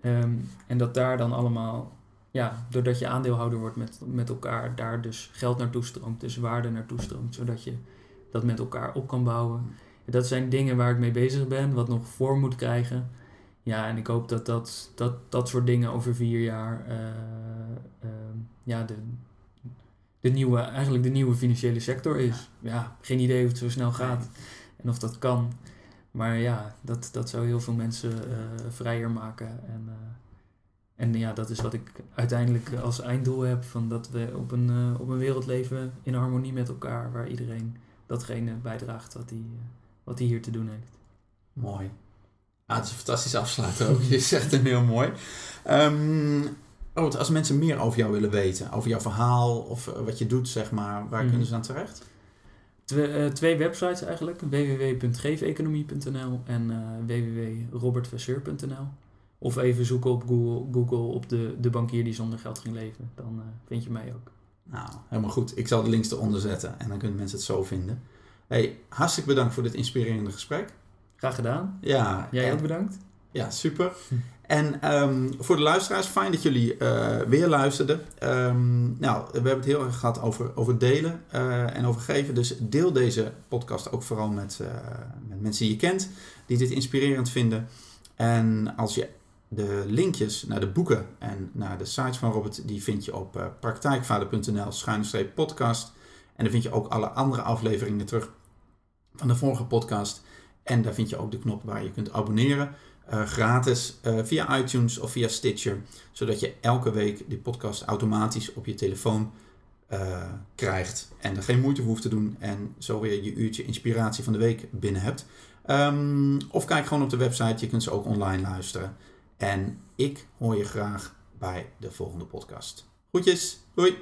Ehm, en dat daar dan allemaal, ja, doordat je aandeelhouder wordt met, met elkaar, daar dus geld naartoe stroomt, dus waarde naartoe stroomt, zodat je dat met elkaar op kan bouwen. Dat zijn dingen waar ik mee bezig ben, wat nog vorm moet krijgen. Ja, en ik hoop dat dat, dat, dat soort dingen over vier jaar eh, ehm, ja, de, de nieuwe, eigenlijk de nieuwe financiële sector is. Ja, geen idee of het zo snel gaat en of dat kan. Maar ja, dat, dat zou heel veel mensen eh, vrijer maken. En, eh, en ja, dat is wat ik uiteindelijk als einddoel heb. Van dat we op een, eh, op een wereld leven in harmonie met elkaar. Waar iedereen datgene bijdraagt wat hij, eh, wat hij hier te doen heeft. Mooi. Ah, het is een fantastisch afsluiten ook. Je zegt hem heel mooi. Robert, als mensen meer over jou willen weten, over jouw verhaal of eh, wat je doet, zeg maar, waar Mhm. kunnen ze dan terecht? Twee, eh, twee websites eigenlijk. www.geefeconomie.nl en eh www.robertvasseur.nl Of even zoeken op Google, Google op de, de bankier die zonder geld ging leven. Dan eh, vind je mij ook. Nou, helemaal goed. Ik zal de links eronder zetten en dan kunnen mensen het zo vinden. Hey, hartstikke bedankt voor dit inspirerende gesprek. Graag gedaan. Ja, Jij en- ook bedankt. Ja, super. En ehm, voor de luisteraars, fijn dat jullie eh, weer luisterden. Ehm, nou, we hebben het heel erg gehad over, over delen eh, en over geven. Dus deel deze podcast ook vooral met, met mensen die je kent, die dit inspirerend vinden. En als je de linkjes naar de boeken en naar de sites van Robert, die vind je op eh, praktijkvader.nl podcast. En dan vind je ook alle andere afleveringen terug van de vorige podcast. En daar vind je ook de knop waar je kunt abonneren. eh, gratis eh, via iTunes of via Stitcher. Zodat je elke week die podcast automatisch op je telefoon krijgt. En er geen moeite hoeft te doen. En zo weer je uurtje inspiratie van de week binnen hebt. Ehm, of kijk gewoon op de website. Je kunt ze ook online luisteren. En ik hoor je graag bij de volgende podcast. Groetjes. Doei.